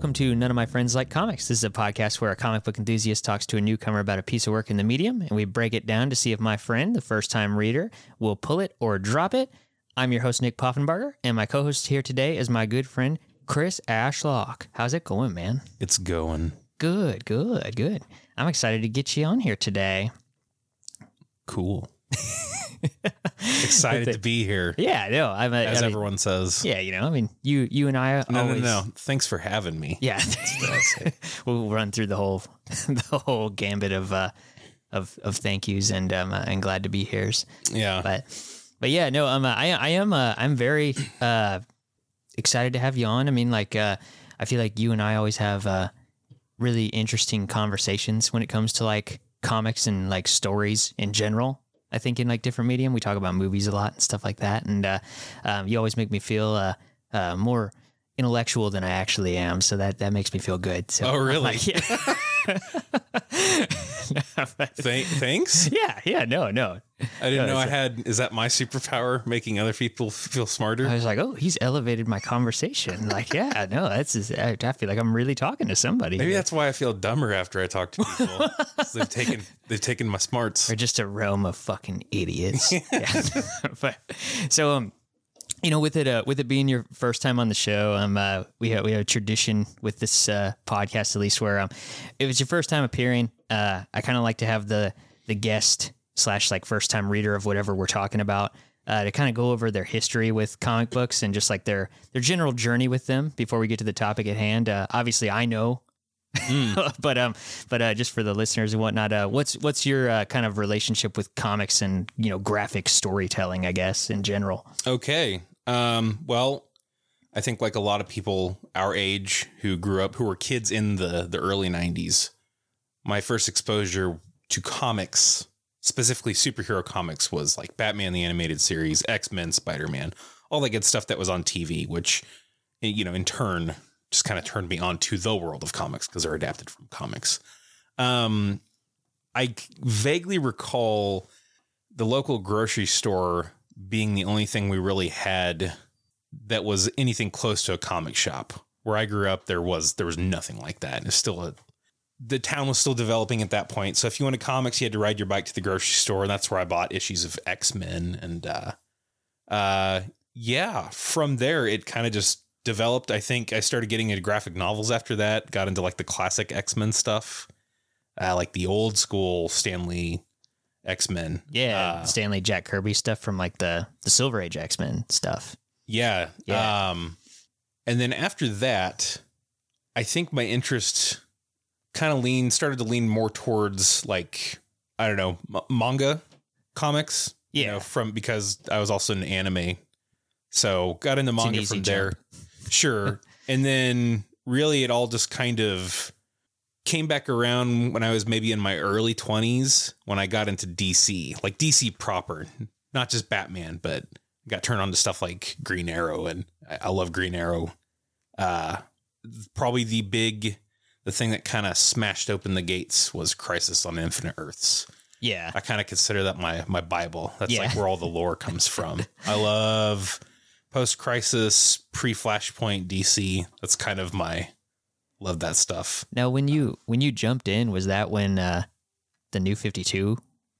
welcome to None of My Friends Like Comics. This is a podcast where a comic book enthusiast talks to a newcomer about a piece of work in the medium, and we break it down to see if my friend, the first time reader, will pull it or drop it. I'm your host, Nick Poffenbarger, and my co host here today is my good friend, Chris Ashlock. How's it going, man? It's going. Good, good, good. I'm excited to get you on here today. Cool. Excited to be here, Yeah, no, I'm a, as I mean, everyone says. Yeah, you know, I mean, you you and I No, always, no, no. Thanks for having me. Yeah, we'll run through the whole the whole gambit of uh, of of thank yous and um uh, and glad to be here's. Yeah. But but yeah, no, I'm uh, I I am uh, I'm very uh excited to have you on. I mean, like uh, I feel like you and I always have uh really interesting conversations when it comes to like comics and like stories in general. I think in like different medium, we talk about movies a lot and stuff like that, and uh, um, you always make me feel uh, uh, more intellectual than I actually am. So that that makes me feel good. So, Oh, really? like, yeah. Th- thanks. yeah, yeah, no, no. I didn't No, know I had. Is that my superpower, making other people feel smarter? I was like, oh, he's elevated my conversation. Like, yeah, no, that's just, I, I feel like I'm really talking to somebody. Maybe here. that's why I feel dumber after I talk to people. they've taken they've taken my smarts. They're just a realm of fucking idiots. yeah. but so um you know with it uh, with it being your first time on the show um uh, we have we have a tradition with this uh, podcast at least where um if it's your first time appearing uh I kind of like to have the the guest slash like first time reader of whatever we're talking about uh, to kind of go over their history with comic books and just like their their general journey with them before we get to the topic at hand. Uh, obviously, I know but um, but uh, just for the listeners and whatnot, uh, what's what's your uh, kind of relationship with comics and you know graphic storytelling? I guess in general. Okay. Um, well, I think like a lot of people our age who grew up who were kids in the the early 90s, my first exposure to comics, specifically superhero comics was like Batman the animated series, X-Men, Spider-Man, all that good stuff that was on TV, which you know, in turn just kind of turned me on to the world of comics because they're adapted from comics. Um I vaguely recall the local grocery store being the only thing we really had that was anything close to a comic shop. Where I grew up, there was there was nothing like that. It's still a the town was still developing at that point. So if you wanted comics, you had to ride your bike to the grocery store, and that's where I bought issues of X Men. And uh, uh, yeah, from there it kind of just developed. I think I started getting into graphic novels after that. Got into like the classic X Men stuff, uh, like the old school Stan Lee X Men. Yeah, Uh, Stan Lee Jack Kirby stuff from like the the Silver Age X Men stuff. Yeah. Yeah. Um, and then after that, I think my interest kind of leaned, started to lean more towards like, I don't know, m- manga comics. You Yeah. know, from because I was also an anime. So got into manga from there. Sure. and then really it all just kind of came back around when I was maybe in my early 20s when I got into DC, like DC proper, not just Batman, but got turned on to stuff like Green Arrow and I, I love Green Arrow. Uh probably the big the thing that kind of smashed open the gates was Crisis on Infinite Earths. Yeah, I kind of consider that my my Bible. That's Yeah. like where all the lore comes from. I love post crisis, pre Flashpoint DC. That's kind of my love that stuff. Now, when you when you jumped in, was that when uh, the new Fifty Two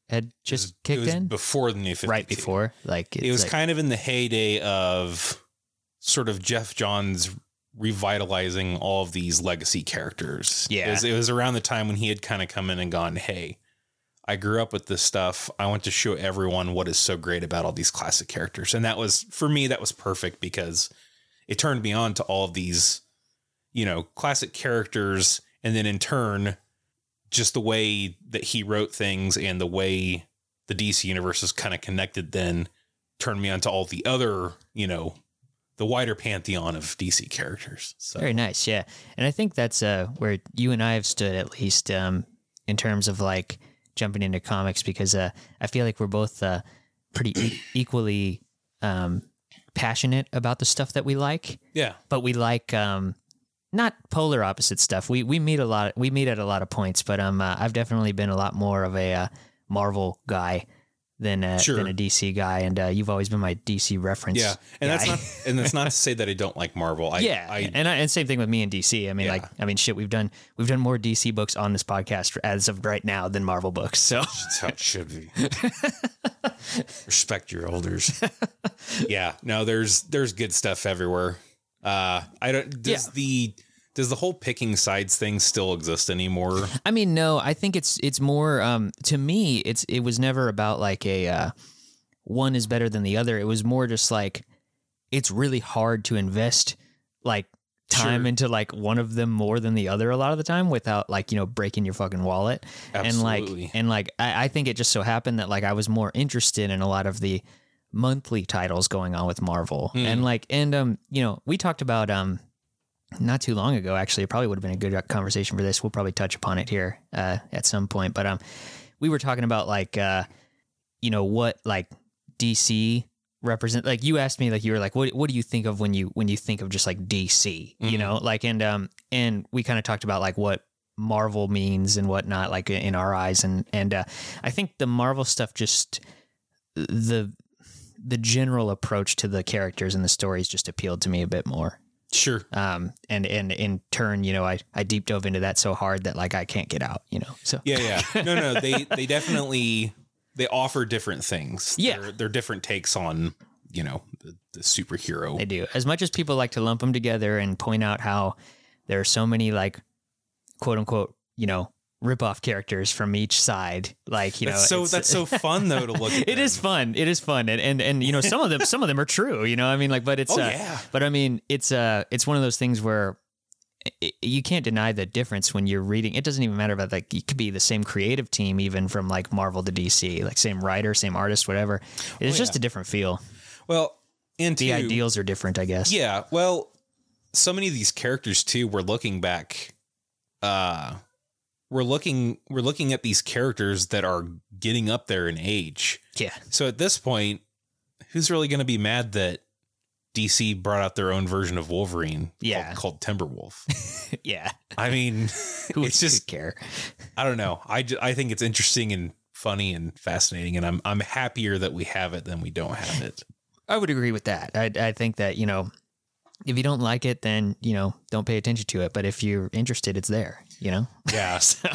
had just was, kicked it was in? before the new 52. right before, like It was like, kind of in the heyday of sort of Geoff Johns revitalizing all of these legacy characters. Yeah. It was, it was around the time when he had kind of come in and gone, Hey, I grew up with this stuff. I want to show everyone what is so great about all these classic characters. And that was, for me, that was perfect because it turned me on to all of these, you know, classic characters. And then in turn, just the way that he wrote things and the way the DC universe is kind of connected then turned me on to all the other, you know, the wider pantheon of DC characters. So Very nice, yeah. And I think that's uh, where you and I have stood at least um, in terms of like jumping into comics because uh, I feel like we're both uh, pretty e- equally um, passionate about the stuff that we like, yeah, but we like um, not polar opposite stuff. We we meet a lot. We meet at a lot of points, but um, uh, I've definitely been a lot more of a uh, Marvel guy than a, Sure. than a DC guy, and uh, you've always been my DC reference. Yeah, and that's not and that's not to say that I don't like Marvel. I, yeah, I, and I, and same thing with me and DC. I mean, Yeah. like, I mean, shit, we've done we've done more DC books on this podcast as of right now than Marvel books. So That's how it should be. Respect your elders. yeah, no, there's there's good stuff everywhere. Uh, I don't. Does Yeah. the does the whole picking sides thing still exist anymore? I mean, no, I think it's it's more um to me it's it was never about like a uh one is better than the other. It was more just like it's really hard to invest like time Sure. into like one of them more than the other a lot of the time without like, you know, breaking your fucking wallet. And like and like I, I think it just so happened that like I was more interested in a lot of the monthly titles going on with Marvel. Hmm. And like and um, you know, we talked about um not too long ago actually it probably would have been a good conversation for this we'll probably touch upon it here uh, at some point but um we were talking about like uh you know what like dc represent like you asked me like you were like what what do you think of when you when you think of just like dc you Mhm. know like and um and we kind of talked about like what marvel means and whatnot like in our eyes and and uh i think the marvel stuff just the the general approach to the characters and the stories just appealed to me a bit more Sure. um and and in turn you know i i deep dove into that so hard that like i can't get out you know so Yeah, yeah. No, no. They they definitely they offer different things. Yeah. they're, they're different takes on you know the, the superhero. they do as much as people like to lump them together and point out how there are so many like quote unquote you know rip off characters from each side like you that's know so it's- that's so fun though to look at. it is them. fun it is fun and, and and you know some of them some of them are true you know i mean like but it's Oh uh, yeah. but i mean it's uh it's one of those things where you can't deny the difference when you're reading it doesn't even matter about like it could be the same creative team even from like marvel to dc like same writer same artist whatever it's Oh, just yeah. a different feel Well, and the two, ideals are different i guess Yeah, well, so many of these characters too. We're looking back. Uh, we're looking we're looking at these characters that are getting up there in age. yeah So at this point, who's really going to be mad that DC brought out their own version of Wolverine? Yeah. called, called Timberwolf. yeah I mean, who it's would just care I don't know. I I think it's interesting and funny and fascinating, and I'm I'm happier that we have it than we don't have it. i would agree with that i i think that you know if you don't like it then you know don't pay attention to it but if you're interested it's there you know Yeah. so,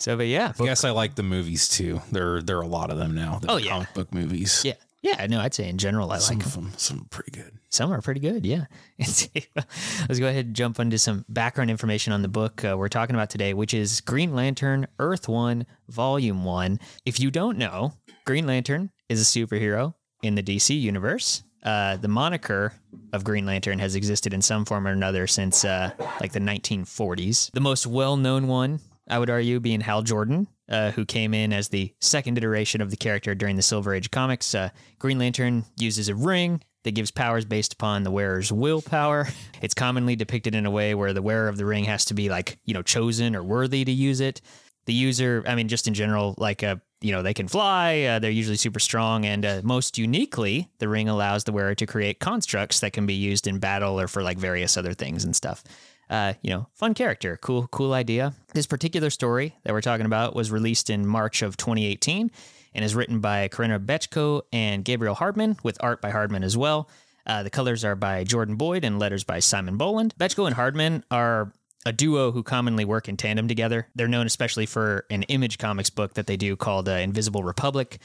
so but yeah I guess I like the movies too. There, there are a lot of them now. The Oh, yeah. comic book movies. yeah yeah no i'd say in general i some like 'em. of them, some are pretty good. Some are pretty good, yeah. Let's go ahead and jump into some background information on the book uh, we're talking about today, which is Green Lantern Earth One, Volume One. If you don't know, Green Lantern is a superhero in the DC universe. Uh, the moniker of Green Lantern has existed in some form or another since uh, like the 1940s. The most well known one, I would argue, being Hal Jordan, uh, who came in as the second iteration of the character during the Silver Age comics. Uh, Green Lantern uses a ring that gives powers based upon the wearer's willpower. It's commonly depicted in a way where the wearer of the ring has to be like, you know, chosen or worthy to use it. The user, I mean, just in general, like, uh, you know, they can fly, uh, they're usually super strong, and uh, most uniquely, the ring allows the wearer to create constructs that can be used in battle or for like various other things and stuff. Uh, you know, fun character, cool, cool idea. This particular story that we're talking about was released in March of 2018 and is written by Corinna Bechko and Gabriel Hardman, with art by Hardman as well. Uh, the colors are by Jordan Boyd and letters by Simon Bowland. Bechko and Hardman are a duo who commonly work in tandem together. They're known especially for an image comics book that they do called uh, Invisible Republic.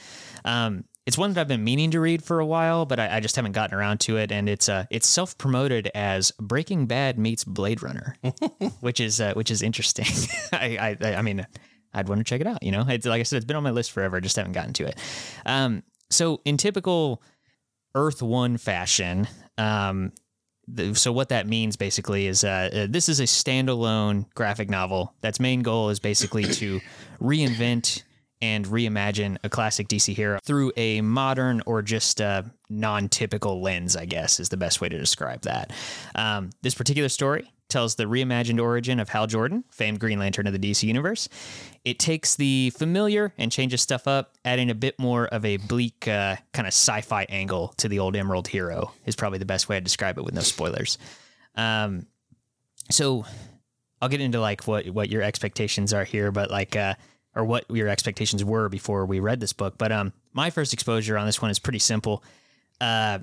Um, it's one that I've been meaning to read for a while, but I, I just haven't gotten around to it. And it's uh, it's self promoted as Breaking Bad meets Blade Runner, which is uh, which is interesting. I, I I mean, I'd want to check it out. You know, it's like I said, it's been on my list forever. I Just haven't gotten to it. Um, so in typical Earth One fashion, um, so what that means basically is uh, uh, this is a standalone graphic novel. That's main goal is basically to reinvent and reimagine a classic DC hero through a modern or just a non-typical lens. I guess is the best way to describe that. Um, this particular story tells the reimagined origin of Hal Jordan, famed Green Lantern of the DC universe. It takes the familiar and changes stuff up, adding a bit more of a bleak uh, kind of sci-fi angle to the old Emerald hero. Is probably the best way to describe it with no spoilers. Um, so I'll get into like what what your expectations are here, but like uh, or what your expectations were before we read this book. But um, my first exposure on this one is pretty simple. Uh,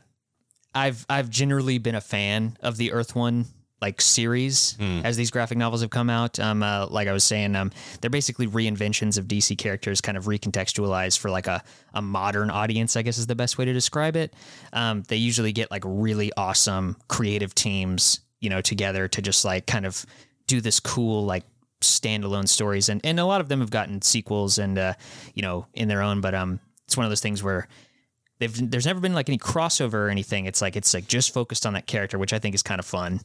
I've I've generally been a fan of the Earth One like series as these graphic novels have come out. Um, uh, like I was saying, um, they're basically reinventions of DC characters, kind of recontextualized for like a a modern audience. I guess is the best way to describe it. Um, they usually get like really awesome creative teams, you know, together to just like kind of do this cool like standalone stories, and and a lot of them have gotten sequels and uh, you know in their own, but um, it's one of those things where they've there's never been like any crossover or anything. It's like it's like just focused on that character, which I think is kind of fun.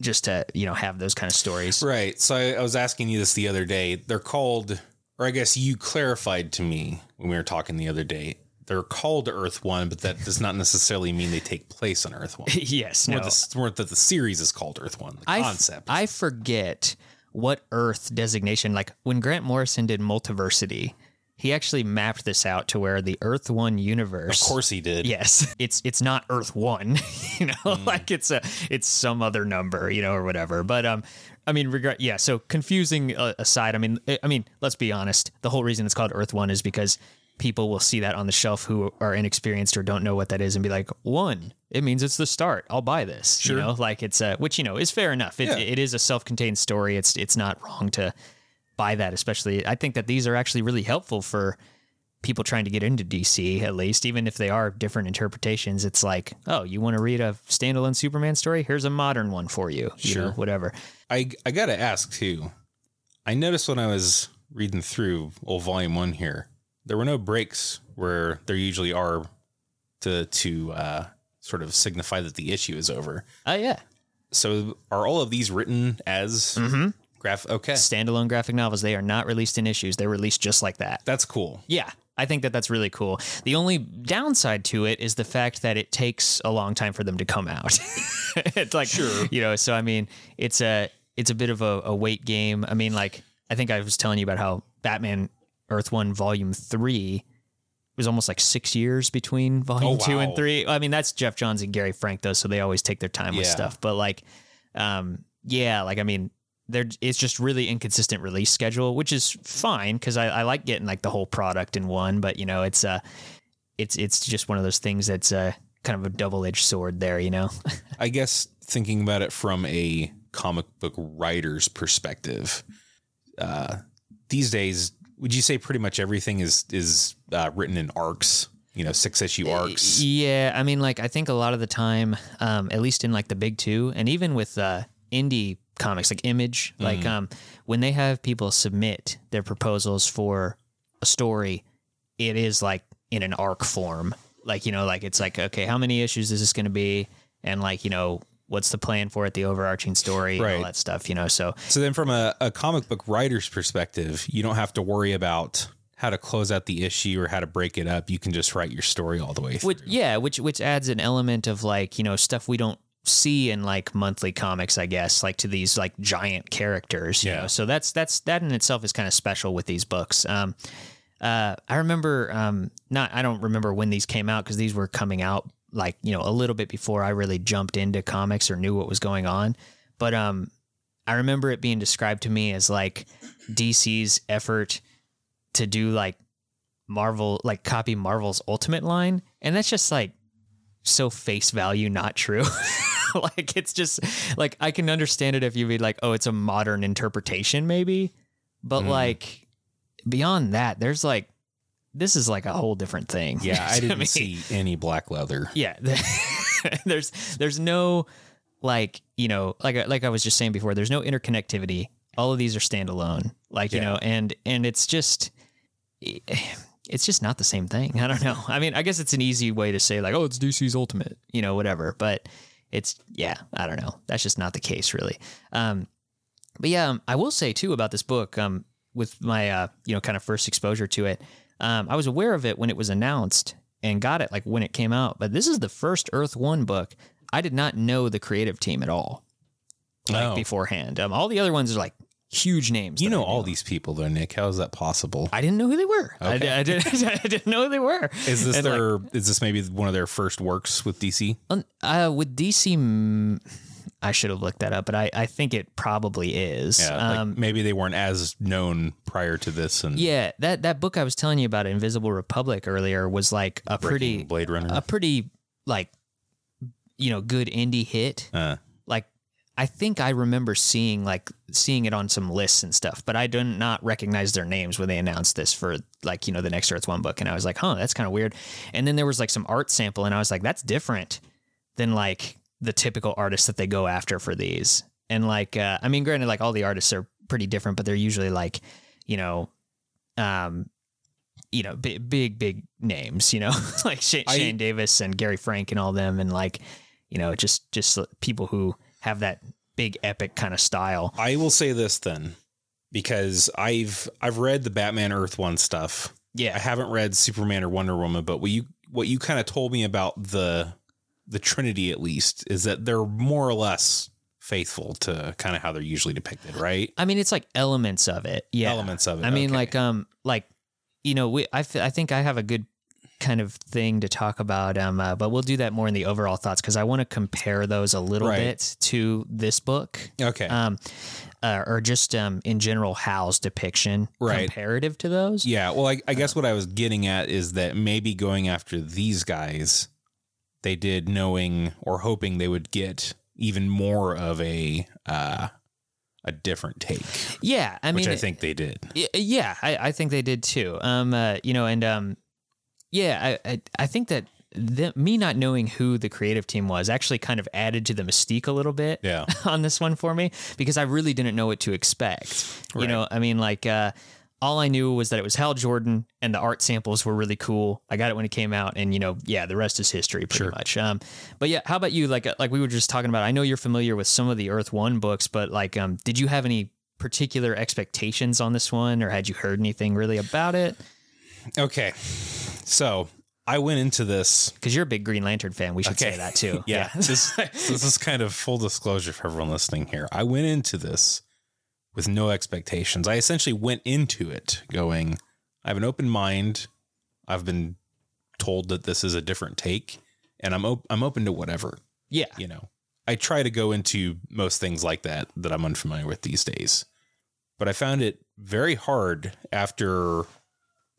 Just to you know have those kind of stories. Right. So I, I was asking you this the other day. They're called, or I guess you clarified to me when we were talking the other day. They're called Earth One, but that does not necessarily mean they take place on Earth One. yes, More, no. the, more that the series is called Earth One. The I f- concept. I forget what Earth designation. Like when Grant Morrison did Multiversity, he actually mapped this out to where the Earth One universe. of course he did. Yes, it's it's not Earth One, you know, Mm. like it's a it's some other number, you know, or whatever. But um, I mean, regret, yeah. So confusing uh, aside, I mean, I I mean, let's be honest. The whole reason it's called Earth One is because people will see that on the shelf who are inexperienced or don't know what that is and be like, one, it means it's the start. I'll buy this. Sure. You know, like it's a which you know is fair enough. It, Yeah. it is a self-contained story. It's it's not wrong to buy that. Especially, I think that these are actually really helpful for people trying to get into DC, at least, even if they are different interpretations. It's like, oh, you want to read a standalone Superman story? Here's a modern one for you. you Sure. know, whatever. I I gotta ask too. I noticed when I was reading through old volume one here, there were no breaks where there usually are to to uh, sort of signify that the issue is over. Oh, yeah. So are all of these written as Mm-hmm. Graph? Okay, Standalone graphic novels, they are not released in issues. They're released just like that. that's cool. Yeah. I think that that's really cool. The only downside to it is the fact that it takes a long time for them to come out. it's like, Sure. you know, so I mean, it's a it's a bit of a, a wait game. I mean, like I think I was telling you about how Batman Earth One Volume Three was almost like six years between Volume Two and. Three. I mean, that's Geoff Johns and Gary Frank though, so they always take their time with stuff. But like, um, yeah, like I mean, there it's just really inconsistent release schedule, which is fine because I, I like getting like the whole product in one. But you know, it's uh, it's it's just one of those things that's uh, kind of a double edged sword there. You know, I guess thinking about it from a comic book writer's perspective, uh, these days, would you say pretty much everything is is uh, written in arcs? You know, six issue arcs. Yeah, I mean, like I think a lot of the time, um, at least in like the big two, and even with uh, indie comics like Image, like um, when they have people submit their proposals for a story, it is like in an arc form. Like you know, like it's like okay, how many issues is this going to be, and like you know, what's the plan for it, the overarching story, and all Right. that stuff. You know, so So then, from a, a comic book writer's perspective, you don't have to worry about how to close out the issue or how to break it up. You can just write your story all the way through. Which yeah, which which adds an element of like you know stuff we don't see in like monthly comics, I guess, like to these like giant characters. You Yeah. know? So that's that's that in itself is kind of special with these books. Um, uh, I remember um, not I don't remember when these came out because these were coming out like you know a little bit before I really jumped into comics or knew what was going on, but um, I remember it being described to me as like DC's effort to do like Marvel, like copy Marvel's Ultimate line, and that's just like so face value not true. like it's just like I can understand it if you be like, oh, it's a modern interpretation, maybe, but Mm. like beyond that, there's like this is like a whole different thing. yeah, I didn't see any black leather. Yeah, there's there's no like you know like I- like I was just saying before. There's no interconnectivity. All of these are standalone. Like you know, and and it's just it's just not the same thing. I don't know. I mean, I guess it's an easy way to say like, oh, it's DC's Ultimate, you know, whatever. But it's yeah, I don't know. That's just not the case, really. Um, but yeah, um, I will say too about this book. Um, with my uh, you know, kind of first exposure to it, um, I was aware of it when it was announced and got it like when it came out. But this is the first Earth One book. I did not know the creative team at all, like Oh. beforehand. Um, all the other ones are like huge names. You know all these people though, Nick. How is that possible? I didn't know who they were. I, Okay. I, didn't. I didn't know who they were. Is this And, like, their? is this maybe one of their first works with DC? Uh, with DC, I should have looked that up, but I, I think it probably is. Yeah, like um, maybe they weren't as known prior to this, and yeah, that that book I was telling you about, Invisible Republic, earlier was like a pretty Blade Runner. a pretty like you know good indie hit. Uh, Like I think I remember seeing like seeing it on some lists and stuff, but I did not recognize their names when they announced this for like you know the Next Earth One book, and I was like, huh, that's kind of weird. And then there was like some art sample, and I was like, that's different than like the typical artists that they go after for these. And like, uh, I mean, granted, like all the artists are pretty different, but they're usually like, you know, um, you know, big, big, big names, you know, like Shane, I- Shane Davis and Gary Frank and all them, and like, you know, just just people who have that big epic kind of style. I will say this then, because I've I've read the Batman Earth One stuff. Yeah, I haven't read Superman or Wonder Woman, but what you what you kind of told me about the the Trinity at least is that they're more or less faithful to kind of how they're usually depicted, right? I mean, it's like elements of it. Yeah, Elements of it. I mean, okay. like, um, like, you know, we, I, I think I have a good kind of thing to talk about, um, uh, but we'll do that more in the overall thoughts because I want to compare those a little Right. bit to this book, okay, um, uh, or just um, in general Hal's depiction Right. comparative to those. yeah. Well, I, I guess what I was getting at is that maybe going after these guys, they did knowing or hoping they would get even more of a uh, a different take, Yeah, I which mean, I think they did. Yeah, I, I think they did too. Um, uh, you know, and um, yeah, I, I, I think that the, me not knowing who the creative team was actually kind of added to the mystique a little bit Yeah. on this one for me because I really didn't know what to expect. Right. You know, I mean, like, uh, all I knew was that it was Hal Jordan and the art samples were really cool. I got it when it came out, and you know, yeah, the rest is history, pretty Sure. much. Um, but yeah, how about you? Like, uh, like we were just talking about. I know you're familiar with some of the Earth One books, but like, um, did you have any particular expectations on this one, or had you heard anything really about it? Okay, so I went into this Because you're a big Green Lantern fan, we should Okay. say that too. Yeah. this, this is kind of full disclosure for everyone listening here. I went into this with no expectations. I essentially went into it going, I have an open mind. I've been told that this is a different take, and I'm op- I'm open to whatever. yeah, You know, I try to go into most things like that that I'm unfamiliar with these days. But I found it very hard after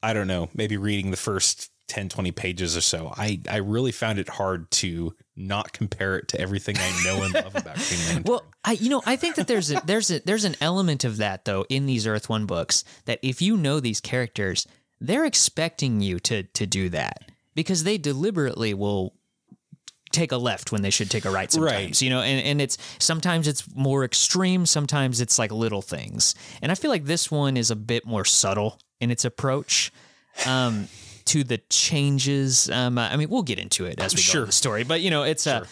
I don't know, maybe reading the first 10 20 pages or so. I I really found it hard to not compare it to everything I know and love about Green Lantern. Well, I you know I think that there's a, there's a, there's an element of that though in these Earth One books that if you know these characters, they're expecting you to to do that because they deliberately will take a left when they should take a right sometimes Right. you know and, and it's sometimes it's more extreme sometimes it's like little things and i feel like this one is a bit more subtle in its approach um to the changes um i mean we'll get into it as we go Sure. in the story but you know it's a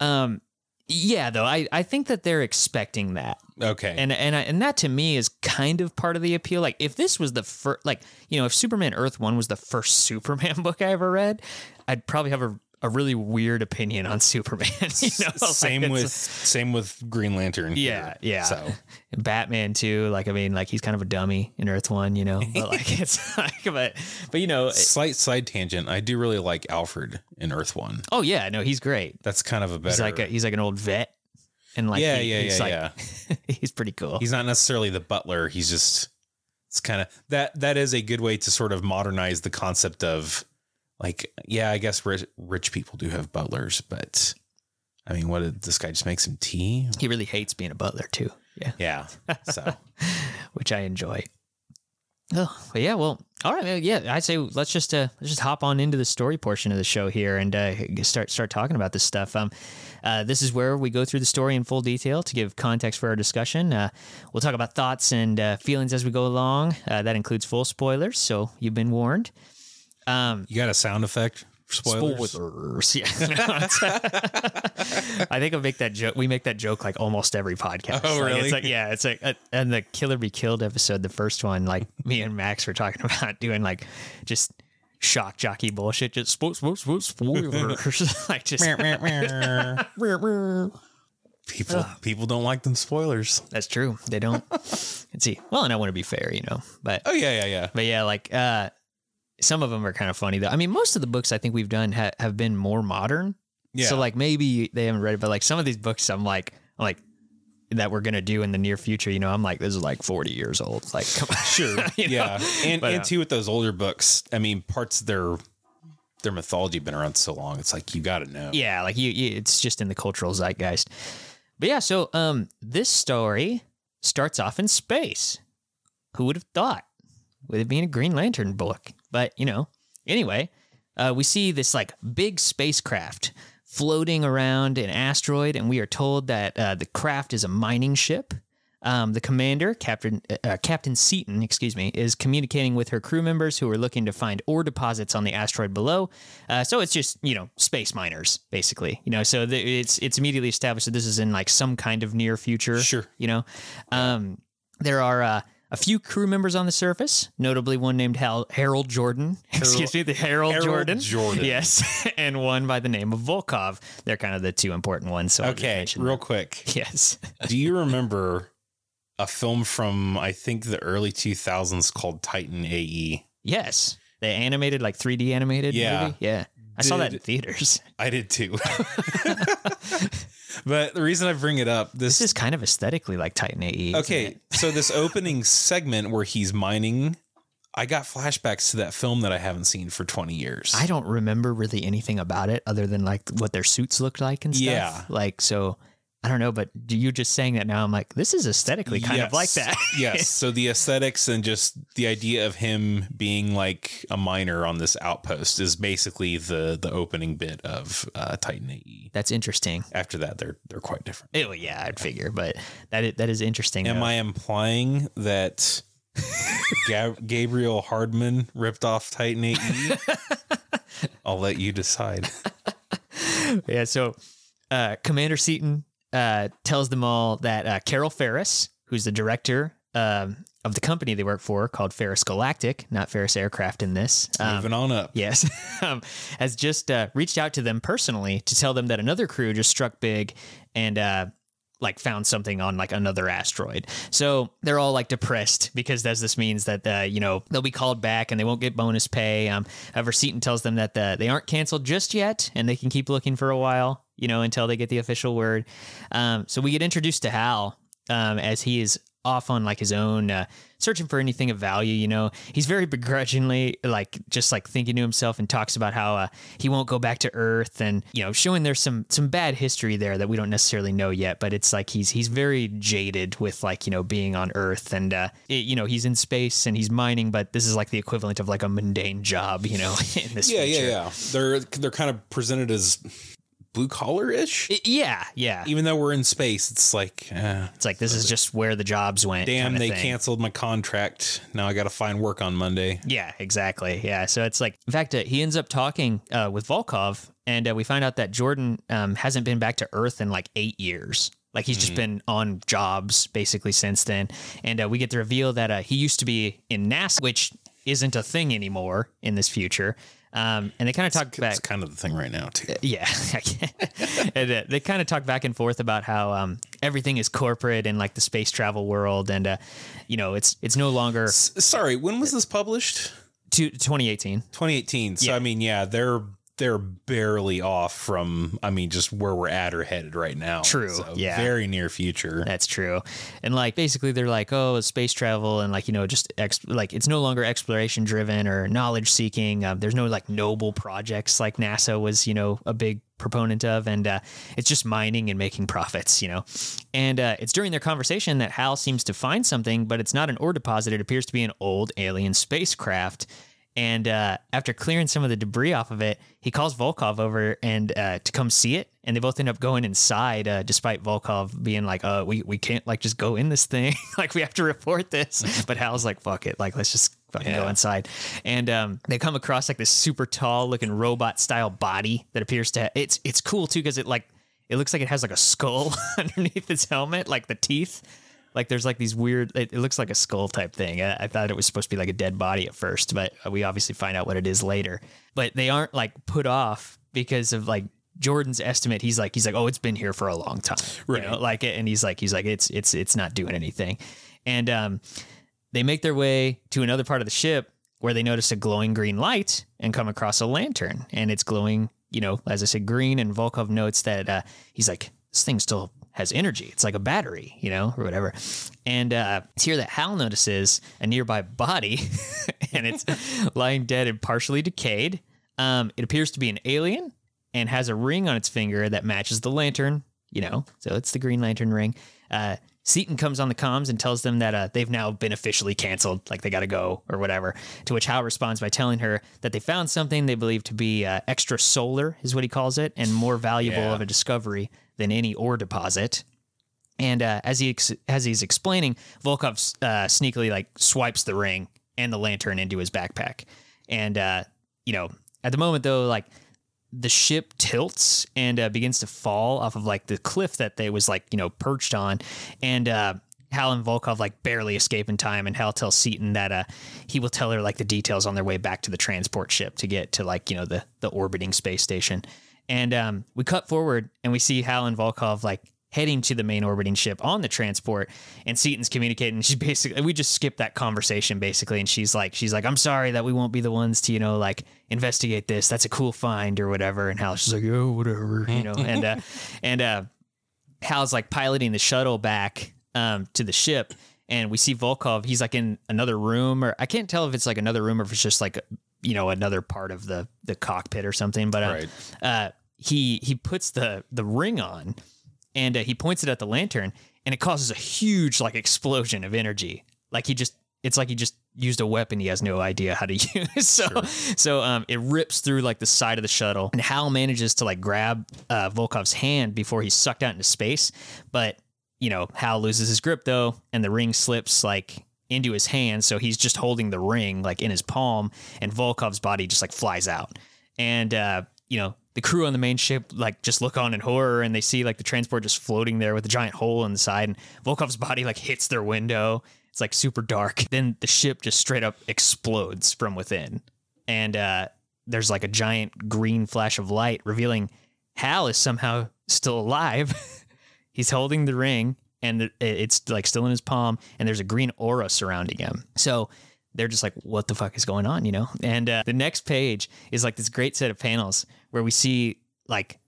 um yeah though i i think that they're expecting that okay. and and I, and that to me is kind of part of the appeal. Like if this was the first, like you know, if Superman Earth One was the first Superman book I ever read, I'd probably have a, a really weird opinion on Superman. You know, same it's- with same with Green Lantern. yeah, here. yeah. So Batman too. Like I mean, like he's kind of a dummy in Earth One, you know. But like it's like, but but you know, slight side tangent. I do really like Alfred in Earth One. oh yeah, no, he's great. That's kind of a better. He's like a, he's like an old vet, and like yeah, he- yeah, he's yeah, like, yeah. he's pretty cool. he's not necessarily the butler he's just it's kind of that that is a good way to sort of modernize the concept of like yeah i guess rich, rich people do have butlers but i mean what did this guy just make some tea he really hates being a butler too. Yeah. yeah so which I enjoy. Oh, but yeah, well, all right, yeah. I'd say let's just uh, let's just hop on into the story portion of the show here and uh, start start talking about this stuff. Um, uh, this is where we go through the story in full detail to give context for our discussion. Uh, we'll talk about thoughts and uh, feelings as we go along. Uh, that includes full spoilers, so you've been warned. Um, you got a sound effect spoilers, Spoilers. Yeah. I think I make that joke. We make that joke like almost every podcast. Oh, Like, really? It's like yeah, it's like uh, and the Kill or Be Killed episode, the first one, like me and Max were talking about doing like just shock jockey bullshit, just spo- spo- spo- spoilers, like just people people don't like them spoilers that's true. They don't. Let's see. Well, and I want to be fair, you know, but oh yeah yeah yeah But yeah, like uh some of them are kind of funny though. I mean, most of the books I think we've done ha- have been more modern. yeah So like maybe they haven't read it, but like some of these books, I'm like, like that we're gonna do in the near future. You know, I'm like, this is like 40 years old. Like, come on. Sure. You know? yeah. And But, and uh, too with those older books, I mean, parts of their their mythology have been around so long. It's like you got to know. yeah, like you, you, it's just in the cultural zeitgeist. But yeah, so um, this story starts off in space. Who would have thought? With it being a Green Lantern book, but you know, anyway, uh, we see this like big spacecraft floating around an asteroid, and we are told that uh, the craft is a mining ship. Um, the commander, Captain uh, Captain Seaton, excuse me, is communicating with her crew members who are looking to find ore deposits on the asteroid below. Uh, so it's just you know space miners, basically. You know, so the, it's it's immediately established that this is in like some kind of near future. Sure. You know, um, there are uh, a few crew members on the surface, notably one named Hal- Harold Jordan. Excuse me, the Harold, Harold Jordan. Jordan. Yes, and one by the name of Volkov. They're kind of the two important ones. So Okay. Real them. quick. Yes. Do you remember a film from I think the early 2000s called Titan? AE? Yes. they animated, like 3D animated Yeah. movie. Yeah. I saw that in theaters. I did too. But the reason I bring it up, this, This is kind of aesthetically like Titan AE. okay. So this opening segment where he's mining, I got flashbacks to that film that I haven't seen for 20 years. I don't remember really anything about it other than like what their suits looked like and stuff. Yeah. Like, so I don't know, but do you just saying that now? I'm like, this is aesthetically kind of like that. yes. So the aesthetics and just the idea of him being like a miner on this outpost is basically the the opening bit of uh, Titan AE. That's interesting. After that, they're they're quite different. Oh, yeah, I'd figure, but that is, that is interesting. Am though. I implying that Gab- Gabriel Hardman ripped off Titan AE? I'll let you decide. yeah. So, uh, Commander Seaton uh, tells them all that uh, Carol Ferris, who's the director um, of the company they work for, called Ferris Galactic, not Ferris Aircraft in this. Um, Moving on up. yes, um, has just uh, reached out to them personally to tell them that another crew just struck big and uh, like found something on like another asteroid. So they're all like depressed because does this means that uh, you know they'll be called back and they won't get bonus pay. Um, however, Seaton tells them that uh, they aren't canceled just yet and they can keep looking for a while, you know, until they get the official word. Um, so we get introduced to Hal um, as he is off on like his own uh, searching for anything of value you know he's very begrudgingly like just like thinking to himself and talks about how uh, he won't go back to earth and you know showing there's some some bad history there that we don't necessarily know yet but it's like he's he's very jaded with like you know being on earth and uh it, you know he's in space and he's mining but this is like the equivalent of like a mundane job you know in this Yeah, future. yeah, yeah. They're they're kind of presented as blue collar ish. Yeah yeah Even though we're in space, it's like, eh, it's like this is just where the jobs went damn, they thing. canceled my contract. Now I got to find work on Monday. Yeah, exactly. Yeah. So it's like, in fact, uh, he ends up talking uh, with Volkov, and uh, we find out that Jordan um, hasn't been back to Earth in like eight years. Like he's just been on jobs basically since then. And uh, we get to reveal that uh, he used to be in NASA, which isn't a thing anymore in this future. Um, and they kind of talk back. It's kind of the thing right now too. Yeah, and, uh, they kind of talk back and forth about how um, everything is corporate in like the space travel world, and uh, you know it's it's no longer S- Sorry, when was this published? to 2018. 2018. So Yeah. I mean, yeah, they're they're barely off from I mean just where we're at or headed right now. True, So yeah. Very near future. That's true. And like basically they're like, oh, space travel and like, you know, just ex- like it's no longer exploration driven or knowledge seeking. Um, there's no like noble projects like NASA was, you know, a big proponent of. And uh, it's just mining and making profits, you know. And uh, it's during their conversation that Hal seems to find something, but it's not an ore deposit. It appears to be an old alien spacecraft. And uh, after clearing some of the debris off of it, he calls Volkov over and uh, to come see it. And they both end up going inside, uh, despite Volkov being like, "Uh, we we can't like just go in this thing. like we have to report this." but Hal's like, "Fuck it, like let's just fucking go inside." And um, they come across like this super tall looking robot style body that appears to it's it's cool too because it like it looks like it has like a skull underneath its helmet, like the teeth. Like there's like these weird. It, it looks like a skull type thing. I, I thought it was supposed to be like a dead body at first, but we obviously find out what it is later. But they aren't like put off because of like Jordan's estimate. He's like he's like oh it's been here for a long time, Right. You know, like and he's like he's like it's it's it's not doing anything, and um, they make their way to another part of the ship where they notice a glowing green light and come across a lantern, and it's glowing. You know, as I said, green. And Volkov notes that uh, he's like this thing's still has energy. It's like a battery, you know, or whatever. And uh, it's here that Hal notices a nearby body, and it's lying dead and partially decayed. Um, it appears to be an alien and has a ring on its finger that matches the lantern, you know, so it's the Green Lantern ring. Uh, Seaton comes on the comms and tells them that uh, they've now been officially canceled, like they got to go or whatever. To which Hal responds by telling her that they found something they believe to be uh, extra solar, is what he calls it, and more valuable Yeah. of a discovery than any ore deposit. And uh, as he ex- as he's explaining, Volkov uh, sneakily like swipes the ring and the lantern into his backpack. And uh, you know, at the moment though, like the ship tilts and uh, begins to fall off of like the cliff that they was like you know perched on, and uh, Hal and Volkov like barely escape in time. And Hal tells Seaton that uh, he will tell her like the details on their way back to the transport ship to get to like you know the the orbiting space station. And um, we cut forward and we see Hal and Volkov like heading to the main orbiting ship on the transport. And Seaton's communicating. She's basically we just skipped that conversation basically. And she's like she's like I'm sorry that we won't be the ones to you know like investigate this. That's a cool find or whatever. And Hal's just like oh whatever you know. And uh and uh Hal's like piloting the shuttle back um to the ship. And we see Volkov he's like in another room or I can't tell if it's like another room or if it's just like you know another part of the the cockpit or something but uh, Right. uh he he puts the the ring on and uh, he points it at the lantern and it causes a huge like explosion of energy. Like he just it's like he just used a weapon he has no idea how to use. So so um it rips through like the side of the shuttle and hal manages to like grab uh volkov's hand before he's sucked out into space but you know hal loses his grip though and the ring slips like into his hand so he's just holding the ring like in his palm and volkov's body just like flies out. And uh you know the crew on the main ship like just look on in horror and they see like the transport just floating there with a giant hole in the side and volkov's body like hits their window. It's like super dark. Then the ship just straight up explodes from within. And uh there's like a giant green flash of light revealing hal is somehow still alive. He's holding the ring and it's like still in his palm and there's a green aura surrounding him. So they're just like what the fuck is going on? You know? And uh, the next page is like this great set of panels where we see like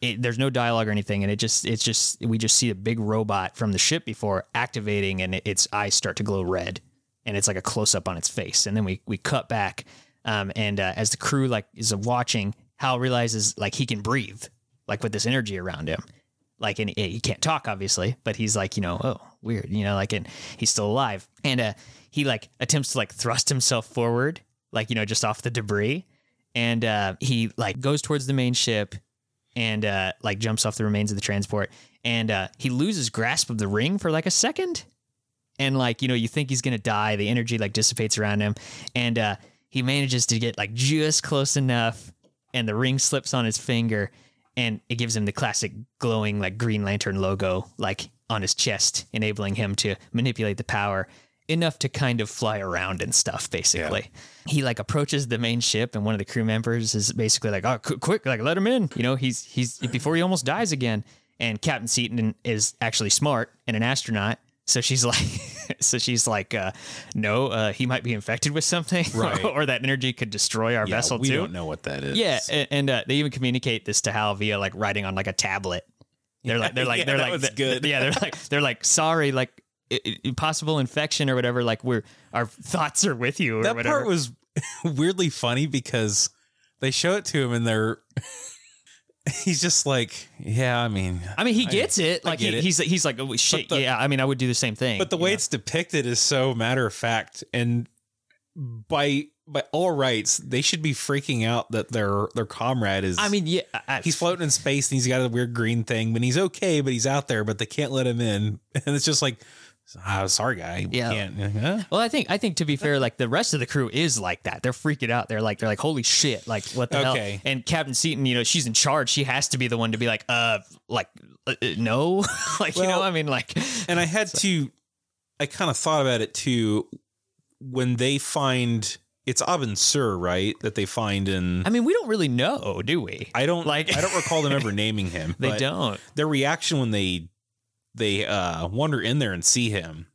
it, there's no dialogue or anything and it just it's just we just see a big robot from the ship before activating and it, its eyes start to glow red and it's like a close up on its face. And then we we cut back um, and uh, as the crew like is watching hal realizes like he can breathe like with this energy around him like and he can't talk obviously but he's like you know oh weird you know like and he's still alive. And uh he like attempts to like thrust himself forward like you know just off the debris. And uh he like goes towards the main ship and uh like jumps off the remains of the transport. And uh he loses grasp of the ring for like a second. And like you know you think he's gonna die. The energy like dissipates around him. And uh he manages to get like just close enough and the ring slips on his finger and it gives him the classic glowing like green lantern logo like on his chest enabling him to manipulate the power enough to kind of fly around and stuff basically. He like approaches the main ship and one of the crew members is basically like oh qu- quick like let him in. You know he's he's before he almost dies again. And captain seaton is actually smart and an astronaut so she's like so she's like uh no uh he might be infected with something Right. or that energy could destroy our Yeah, vessel we too We don't know what that is. yeah, and, and uh, they even communicate this to Hal via like writing on like a tablet. They're like they're like Yeah, they're like th- good. yeah they're like they're like sorry like possible infection or whatever like we're our thoughts are with you or that whatever. part was weirdly funny because they show it to him and they're he's just like yeah i mean I mean he gets it like get he, it. he's he's like oh shit the- yeah I mean I would do the same thing but the way know? it's depicted is so matter of fact and by by all rights they should be freaking out that their their comrade is I mean yeah I, he's floating in space and he's got a weird green thing but he's okay but he's out there but they can't let him in and it's just like ah, sorry guy we Yeah. can't like, huh? Well, I think I think to be fair, like the rest of the crew is like that. They're freaking out. They're like they're like holy shit, like what the Okay. hell? And Captain Seaton, you know, she's in charge. She has to be the one to be like, uh, like uh, uh, no, like you know, Well- I mean, like and I had to I kind of thought about it too when they find it's Abin Sur, right? That they find in I mean, we don't really know, do we? I don't like- I don't recall them ever naming him. They don't. Their reaction when they they uh wander in there and see him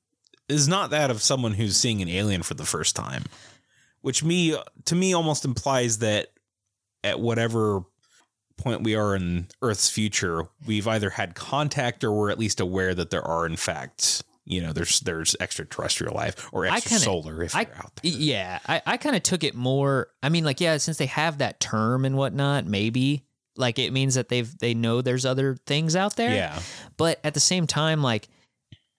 is not that of someone who's seeing an alien for the first time. Which me to me almost implies that at whatever point we are in Earth's future, we've either had contact or we're at least aware that there are, in fact, you know, there's there's extraterrestrial life or extrasolar if I, you're out there. yeah, I, I kind of took it more. I mean, like, yeah, since they have that term and whatnot, maybe like it means that they've they know there's other things out there. Yeah. But at the same time, like,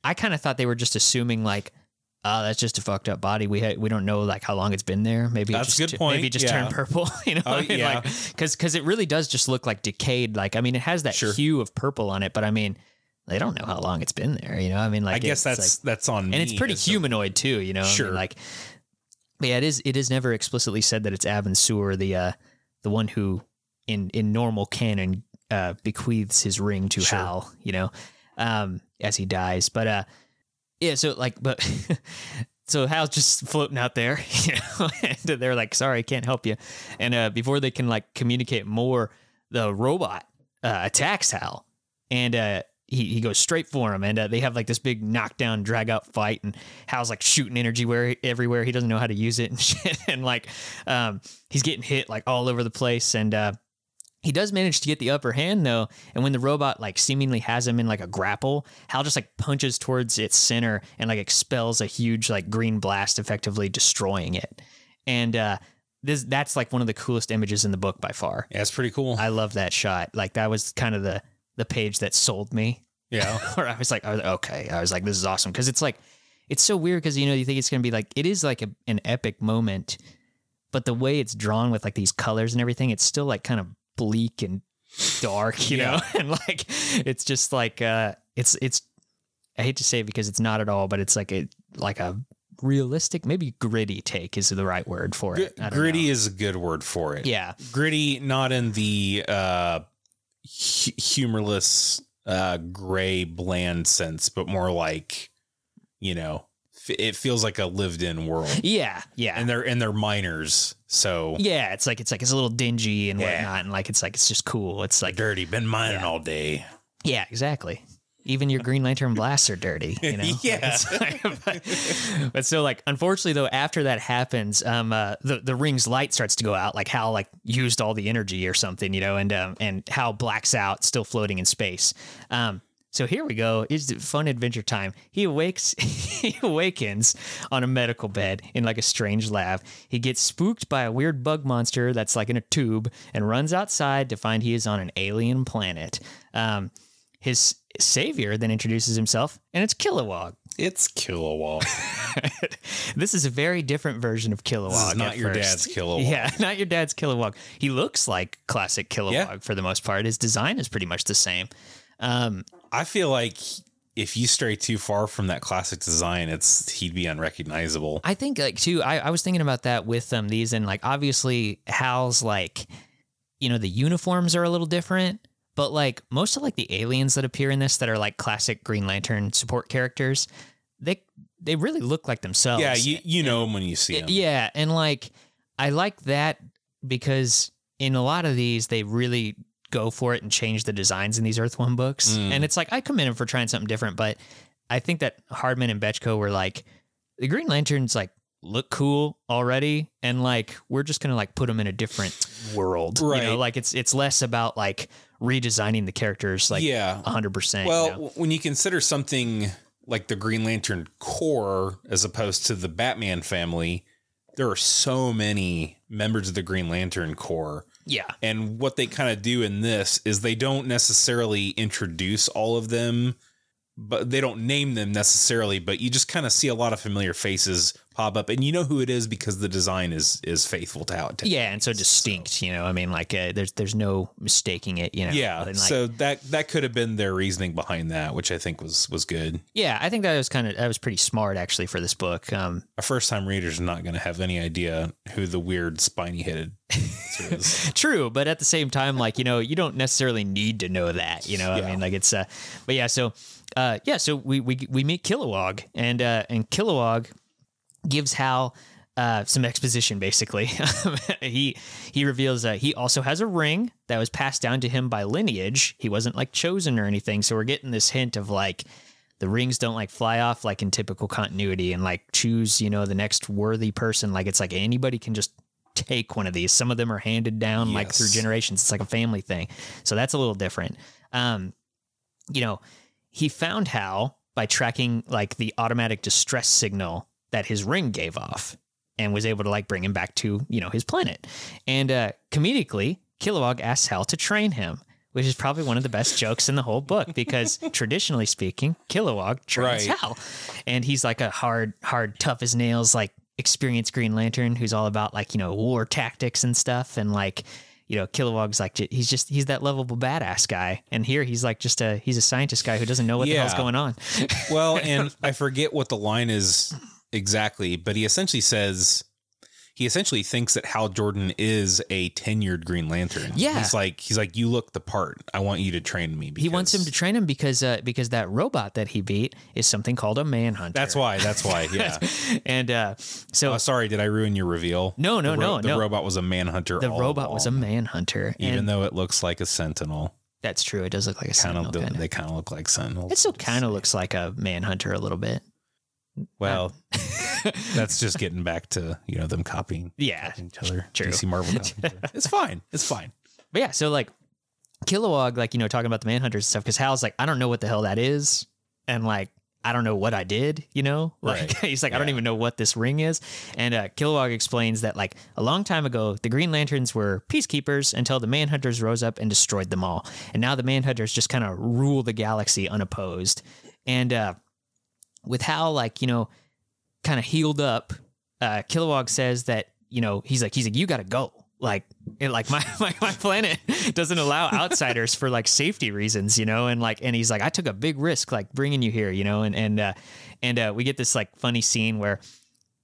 I kind of thought they were just assuming like, oh, that's just a fucked up body. We ha- we don't know like how long it's been there. Maybe That's just a good point, Maybe just yeah. turned purple. You know, Oh, I mean? yeah. like because because it really does just look like decayed. Like I mean, it has that Sure. hue of purple on it, but I mean, they don't know how long it's been there. You know, I mean, like I guess that's like- that's on me. and it's pretty a- humanoid too. You know, I mean, Sure. like, yeah, it is. It is never explicitly said that it's Abin Sur, the uh, the one who in in normal canon uh, bequeaths his ring to Sure. Hal. You know, um, as he dies. But uh, yeah. So like, but. So Hal's just floating out there, you know, and they're like, "Sorry, I can't help you." And uh, before they can like communicate more, the robot uh, attacks Hal, and uh, he he goes straight for him, and uh, they have like this big knockdown, drag out fight, and Hal's like shooting energy where everywhere he doesn't know how to use it and shit, and like um, he's getting hit like all over the place, and uh, he does manage to get the upper hand though, and when the robot like seemingly has him in like a grapple, Hal just like punches towards its center and like expels a huge like green blast, effectively destroying it. And uh, this that's like one of the coolest images in the book by far. Yeah, it's pretty cool. I love that shot. Like that was kind of the the page that sold me. yeah. Where I was like, I was like, okay, I was like, this is awesome because it's like, it's so weird because you know you think it's gonna be like it is like a, an epic moment, but the way it's drawn with like these colors and everything, it's still like kind of bleak and dark, you know, and like it's just like uh, it's it's. I hate to say it because it's not at all, but it's like a like a realistic, maybe gritty take is the right word for it. Gritty know. is a good word for it. yeah, Gritty, not in the uh, hu- humorless, uh, gray, bland sense, but more like, you know, it feels like a lived-in world. yeah, yeah, And they're and they're miners, so yeah. It's like it's like it's a little dingy and Yeah. whatnot, and like it's like it's just cool. It's like dirty. Been mining Yeah. all day. Yeah, exactly. Even your Green Lantern blasts are dirty, you know. Like, Yeah. it's like- but, but so like, unfortunately though, after that happens, um, uh, the the ring's light starts to go out, like Hal like used all the energy or something, you know, and um, and Hal blacks out, still floating in space. Um, so here we go. It's fun adventure time. He awakes. he awakens on a medical bed in like a strange lab. He gets spooked by a weird bug monster that's like in a tube and runs outside to find he is on an alien planet. Um, his savior then introduces himself, and it's Kilowog. It's Kilowog. this is a very different version of Kilowog. Not your first. dad's Kilowog. Yeah, not your dad's Kilowog. He looks like classic Kilowog Yeah. for the most part. His design is pretty much the same. Um, I feel like if you stray too far from that classic design, it's he'd be unrecognizable. I think like too. I, I was thinking about that with um these and like obviously Hal's like, you know, the uniforms are a little different, but like most of like the aliens that appear in this that are like classic Green Lantern support characters, they they really look like themselves. Yeah, you you know him when you see him. Yeah, and like I like that because in a lot of these they really go for it and change the designs in these Earth One books. Mm. And it's like I commend them for trying something different, but I think that Hardman and Bechko were like the Green Lanterns like look cool already and like we're just going to like put them in a different world. You know, Right. like it's it's less about like redesigning the characters like yeah. 100%. you Well, know? when you consider something like the Green Lantern Corps as opposed to the Batman family, there are so many members of the Green Lantern Corps. Yeah. And what they kind of do in this is they don't necessarily introduce all of them, but they don't name them necessarily, but you just kind of see a lot of familiar faces pop up and you know who it is because the design is is faithful to how it Takes. Yeah, and so distinct, you know. I mean, like uh, there's there's no mistaking it, you know. Yeah, like, so that that could have been their reasoning behind that, which I think was was good. Yeah, I think that was kind of that was pretty smart actually for this book. Um, A first time reader's not going to have any idea who the weird spiny headed true, but at the same time, like you know, you don't necessarily need to know that. You know, I mean, like it's uh, but yeah, so uh, yeah, so we we we meet Kilowog, and uh, and Kilowog gives Hal. Uh, some exposition, basically. he he reveals that he also has a ring that was passed down to him by lineage. He wasn't like chosen or anything, so we're getting this hint of like the rings don't like fly off like in typical continuity and like choose you know the next worthy person like it's like anybody can just take one of these. Some of them are handed down like through generations. It's like a family thing. So that's a little different. Um, you know, he found Hal by tracking like the automatic distress signal that his ring gave off and was able to like bring him back to, you know, his planet. And uh comedically, Kilowog asks Hal to train him. Which is probably one of the best jokes in the whole book because traditionally speaking, Kilowog trains Right. Hal. And he's like a hard, hard, tough as nails, like experienced Green Lantern who's all about like, you know, war tactics and stuff. And like, you know, Kilowog's like, he's just, he's that lovable badass guy. And here he's like just a, he's a scientist guy who doesn't know what the hell's going on. Well, and I forget what the line is exactly, but he essentially says he essentially thinks that Hal Jordan is a tenured Green Lantern. Yeah. he's like he's like you look the part. I want you to train me. He wants him to train him because, uh, because that robot that he beat is something called a manhunter. That's why. That's why. Yeah. And, uh, so oh, sorry, did I ruin your reveal? No, no, The ro- no, The no. robot was a manhunter. the robot was a manhunter. even though it looks like a sentinel. that's true. It does look like a Kind sentinel. of, Kind of. they kind of look like sentinels. It still kind of looks like a manhunter a little bit. Well. that's just getting back to you know them copying Yeah. each other. True. DC Marvel. copying each other. It's fine. It's fine. But yeah, so like Kilowog, like, you know, talking about the Manhunters and stuff, because Hal's like, I don't know what the hell that is. And like, I don't know what I did, you know? Like Right. he's like, I don't even know what this ring is. And uh Kilowog explains that like a long time ago, the Green Lanterns were peacekeepers until the Manhunters rose up and destroyed them all. And now the Manhunters just kind of rule the galaxy unopposed. And uh with Hal, like, you know, kind of healed up, uh Kilowog says that, you know, he's like, he's like, you gotta go. Like, it, like my, my my planet doesn't allow outsiders for like safety reasons, you know, and like, and he's like, I took a big risk, like bringing you here, you know, and and uh, and uh, we get this like funny scene where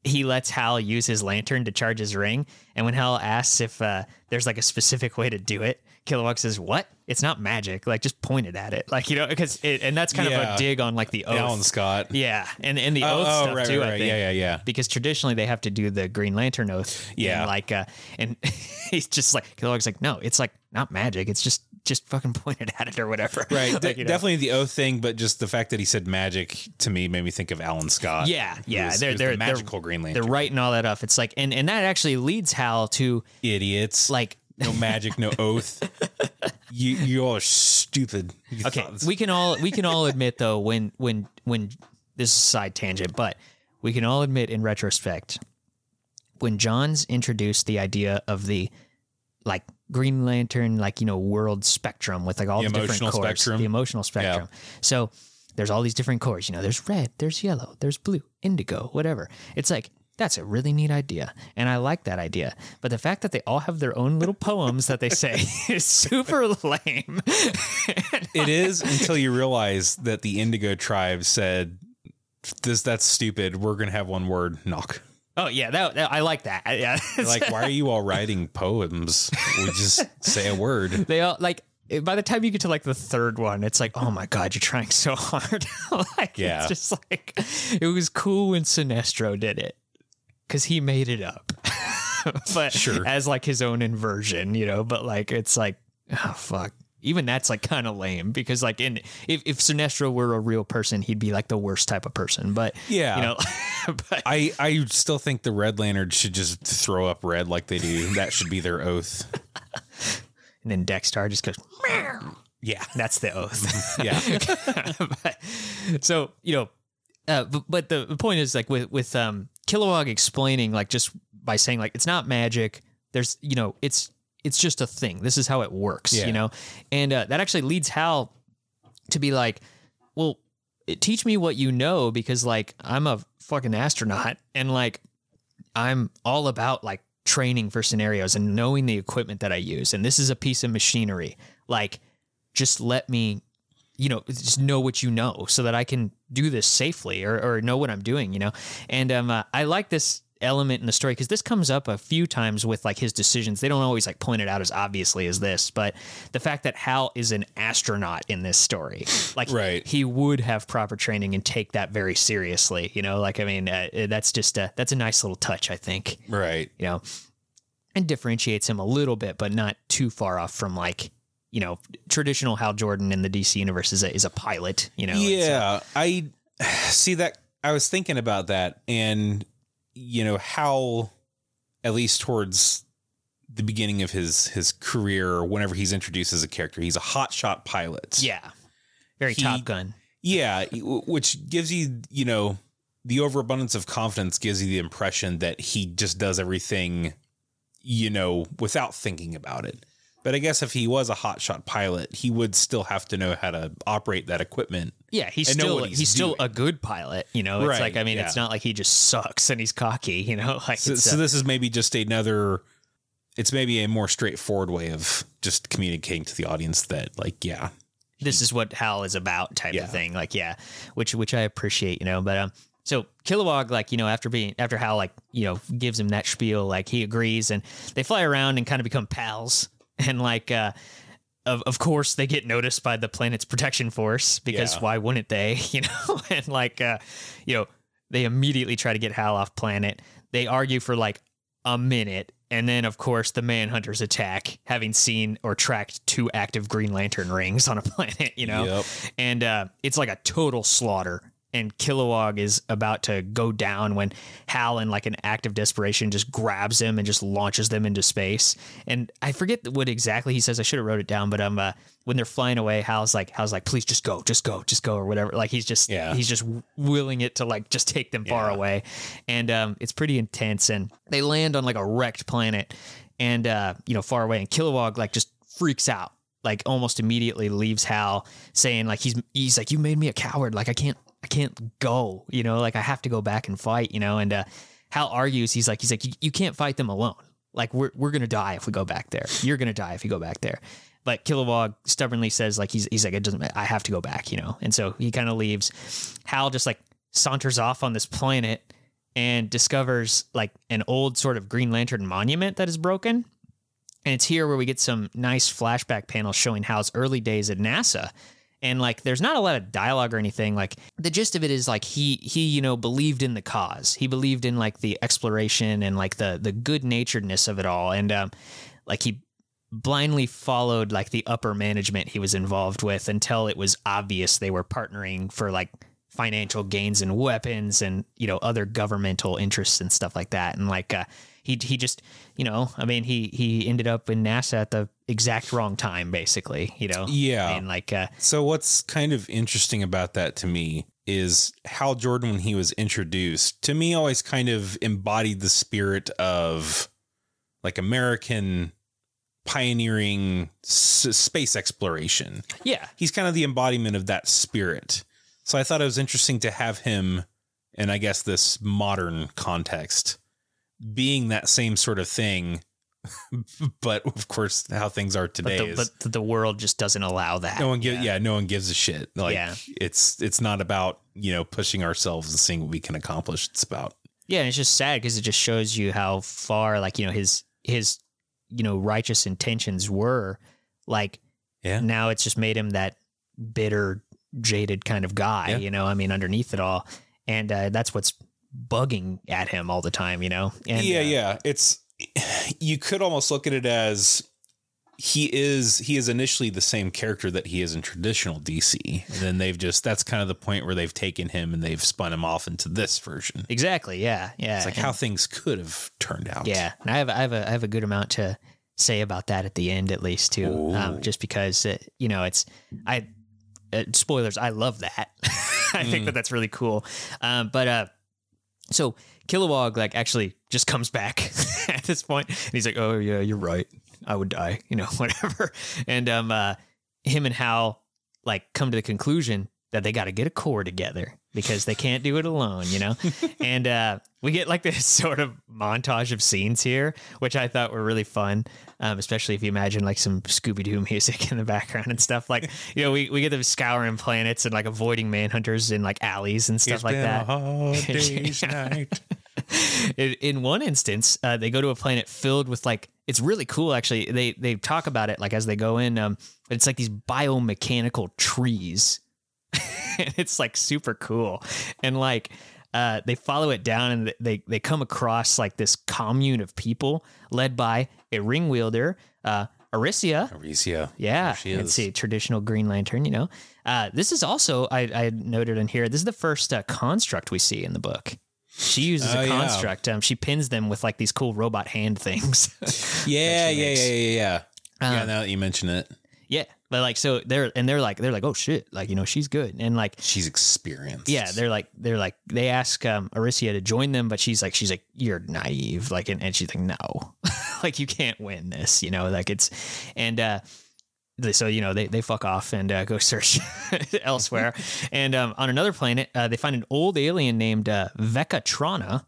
he lets Hal use his lantern to charge his ring, and when Hal asks if uh, there's like a specific way to do it, Kilowog says, "What? It's not magic. Like just pointed at it, like you know, because it, and that's kind of a dig on like the oath, Alan Scott. yeah, and and the Oh, oath oh, stuff right, too. right, I think Yeah, yeah, yeah. because traditionally they have to do the Green Lantern oath. Yeah. and like, uh, and he's just like Kilowog's like, no, it's like not magic. It's just just fucking pointed at it or whatever. Right. Like, de- you know. Definitely the oath thing, but just the fact that he said magic to me made me think of Alan Scott. Yeah, yeah, was- they're they're the magical they're, Green Lantern. They're writing all that up. It's like, and and that actually leads Hal to Idiots. like, no magic, no oath. You you all are stupid. You okay, we can all we can all admit though when when when this is a side tangent, but we can all admit in retrospect when Johns introduced the idea of the like Green Lantern, like you know, world spectrum with like all The the, different corps, spectrum. the emotional spectrum. So there's all these different corps. You know, there's red, there's yellow, there's blue, indigo, whatever. It's like that's a really neat idea, and I like that idea. But the fact that they all have their own little poems that they say is super lame. it is until you realize that the Indigo tribe said this that's stupid. We're gonna have one word, Nok. oh yeah, that, that- I like that. Yeah, like, why are you all writing poems? We just say a word. they all like. Eh, by the time you get to like the third one, it's like, oh my god, you're trying so hard. like, Yeah. it's just like it was cool when Sinestro did it because he made it up, but Sure. as like his own inversion, you know. But like, it's like, oh fuck. Even that's like kind of lame because like in if if Sinestro were a real person, he'd be like the worst type of person. But Yeah. you know, but I, I still think the Red Lantern should just throw up red like they do. That should be their oath. and then Dex-Starr just goes. Yeah. That's the oath. Yeah. but, so you know, uh, but, but the point is like with with um, Kilowog explaining like just by saying like it's not magic. There's you know it's it's just a thing. This is how it works. Yeah. You know, and uh, that actually leads Hal to be like, well, teach me what you know because like I'm a fucking astronaut and like I'm all about like training for scenarios and knowing the equipment that I use. And this is a piece of machinery. Like, just let me, you know, just know what you know so that I can do this safely or, or know what I'm doing, you know? And um, uh, I like this element in the story because this comes up a few times with like his decisions. They don't always like point it out as obviously as this, but the fact that Hal is an astronaut in this story, like Right. he would have proper training and take that very seriously, you know, like, I mean, uh, that's just a, that's a nice little touch, I think Right. you know, and differentiates him a little bit, but not too far off from like, you know, traditional Hal Jordan in the DC universe is a, is a pilot, you know. and so- Yeah, I see that. I was thinking about that, and you know how at least towards the beginning of his his career, or whenever he's introduced as a character, he's a hotshot pilot. Yeah. Very He- Top Gun. Yeah, which gives you, you know, the overabundance of confidence gives you the impression that he just does everything, you know, without thinking about it. But I guess if he was a hotshot pilot, he would still have to know how to operate that equipment. Yeah, he's and still he's, he's still a good pilot. You know, it's Right, like I mean, it's not like he just sucks and he's cocky. You know, like So, so uh, this is maybe just another. It's maybe a more straightforward way of just communicating to the audience that, like, yeah, this is what Hal is about type Yeah. of thing. Like, yeah, which which I appreciate, you know. But um, so Kilowog, like you know, after being after Hal like you know gives him that spiel, like he agrees, and they fly around and kind of become pals, and like uh. Of, of course they get noticed by the planet's protection force because Yeah. why wouldn't they you know and like uh you know they immediately try to get hal off planet they argue for like a minute and then of course the manhunters attack having seen or tracked two active green lantern rings on a planet you know Yep. and uh, it's like a total slaughter and Kilowog is about to go down when Hal, in like an act of desperation, just grabs him and just launches them into space. And I forget what exactly he says. I should have wrote it down, but um, uh, when they're flying away, Hal's like, Hal's like, please just go, just go, just go, or whatever. Like he's just, Yeah. he's just willing it to like just take them far Yeah. away, and um, it's pretty intense. And they land on like a wrecked planet, and uh, you know, far away, and Kilowog like just freaks out like almost immediately leaves Hal saying like he's he's like you made me a coward like I can't I can't go you know like I have to go back and fight you know and uh, Hal argues he's like he's like you, can't fight them alone like we're we're gonna die if we go back there you're gonna die if you go back there but Kilowog stubbornly says like he's he's like it doesn't. I have to go back you know and so he kind of leaves Hal just like saunters off on this planet and discovers like an old sort of Green Lantern monument that is broken and it's here where we get some nice flashback panels showing Hal's early days at NASA. And like there's not a lot of dialogue or anything. Like the gist of it is like he he, you know, believed in the cause. He believed in like the exploration and like the the good naturedness of it all. And um like he blindly followed like the upper management he was involved with until it was obvious they were partnering for like financial gains and weapons and you know other governmental interests and stuff like that and like uh he he just you know i mean he he ended up in nasa at the exact wrong time basically you know Yeah. and like uh So what's kind of interesting about that to me is Hal Jordan when he was introduced to me always kind of embodied the spirit of like American pioneering s- space exploration. yeah He's kind of the embodiment of that spirit. So I thought it was interesting to have him in I guess this modern context being that same sort of thing but of course how things are but today the, is but the world just doesn't allow that no one gives yeah. no one gives a shit like Yeah. it's it's not about you know pushing ourselves and seeing what we can accomplish it's about Yeah, and it's just sad because it just shows you how far, like you know, his his you know righteous intentions were. Like Yeah. now, it's just made him that bitter, jaded kind of guy. Yeah. You know, I mean, underneath it all, and uh, that's what's bugging at him all the time. You know, and yeah uh, yeah it's you could almost look at it as he is he is initially the same character that he is in traditional DC and then they've just that's kind of the point where they've taken him and they've spun him off into this version exactly. Yeah, yeah. it's like and- how things could have turned out Yeah, and I have I have a I have a good amount to say about that at the end, at least too. Um, just because it, you know it's I uh, spoilers. I love that. I think Mm. that that's really cool. Um, but uh, so Kilowog like actually just comes back at this point, and he's like, "Oh yeah, you're right. I would die. You know, whatever." And um, uh, him and Hal like come to the conclusion that they got to get a corps together because they can't do it alone, you know? and uh, we get like this sort of montage of scenes here, which I thought were really fun, um, especially if you imagine like some Scooby Doo music in the background and stuff. Like, you know, we, we get them scouring planets and like avoiding manhunters in like alleys and stuff It's like that. day's night. in, in one instance, uh, they go to a planet filled with like it's really cool. Actually, they they talk about it like as they go in. Um, it's like these biomechanical trees. and it's like super cool, and like uh, they follow it down and they they come across like this commune of people led by a ring wielder, uh, Aricia. Arisia. Yeah, There she is. it's a traditional Green Lantern. You know, uh, this is also I, I noted in here. This is the first uh, construct we see in the book. She uses Oh, a yeah. construct. Um, she pins them with like these cool robot hand things. Yeah, yeah, yeah, yeah, yeah. yeah, Um, now that you mention it, yeah, but like so they're and they're like they're like oh shit like you know she's good. And like she's experienced. yeah they're like they're like they ask um Arisia to join them but she's like she's like you're naive like and, and she's like no. Like you can't win this you know like it's and uh so you know they, they fuck off and uh, go search elsewhere. And um, on another planet uh, they find an old alien named uh, Vekatrana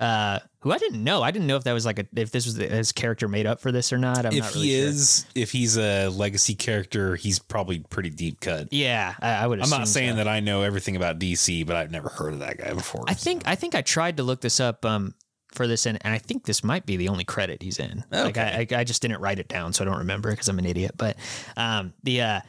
uh, who I didn't know I didn't know if that was like a if this was his character made up for this or not I'm if not really he sure. is, if he's a legacy character, he's probably pretty deep cut. yeah I, I would I'm not saying so. that I know everything about DC, but I've never heard of that guy before. I think I think I tried to look this up um for this and, and I think this might be the only credit he's in. Like I, I I just didn't write it down so I don't remember because I'm an idiot. But um the uh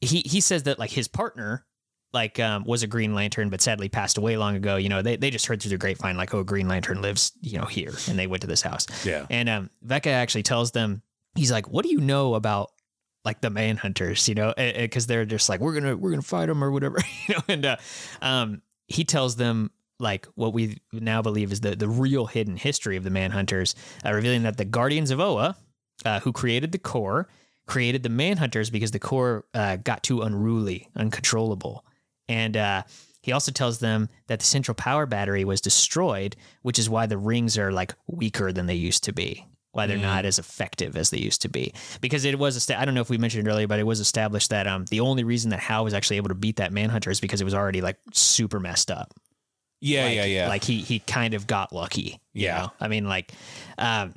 he he says that like his partner like um was a Green Lantern but sadly passed away long ago. You know they they just heard through the grapevine like oh Green Lantern lives you know here and they went to this house. yeah. And um Vecca actually tells them he's like what do you know about like the manhunters you know because they're just like we're gonna we're gonna fight them or whatever you know and uh, um he tells them like what we now believe is the the real hidden history of the manhunters uh, revealing that the guardians of oa uh, who created the corps created the manhunters because the corps uh, got too unruly uncontrollable and uh he also tells them that the central power battery was destroyed, which is why the rings are like weaker than they used to be. Why they're Mm. not as effective as they used to be. Because it was, esta- I don't know if we mentioned it earlier, but it was established that um, the only reason that Hal was actually able to beat that Manhunter is because it was already like super messed up. Yeah, Like- yeah, yeah. Like he he kind of got lucky. you Yeah. know? I mean, like, um,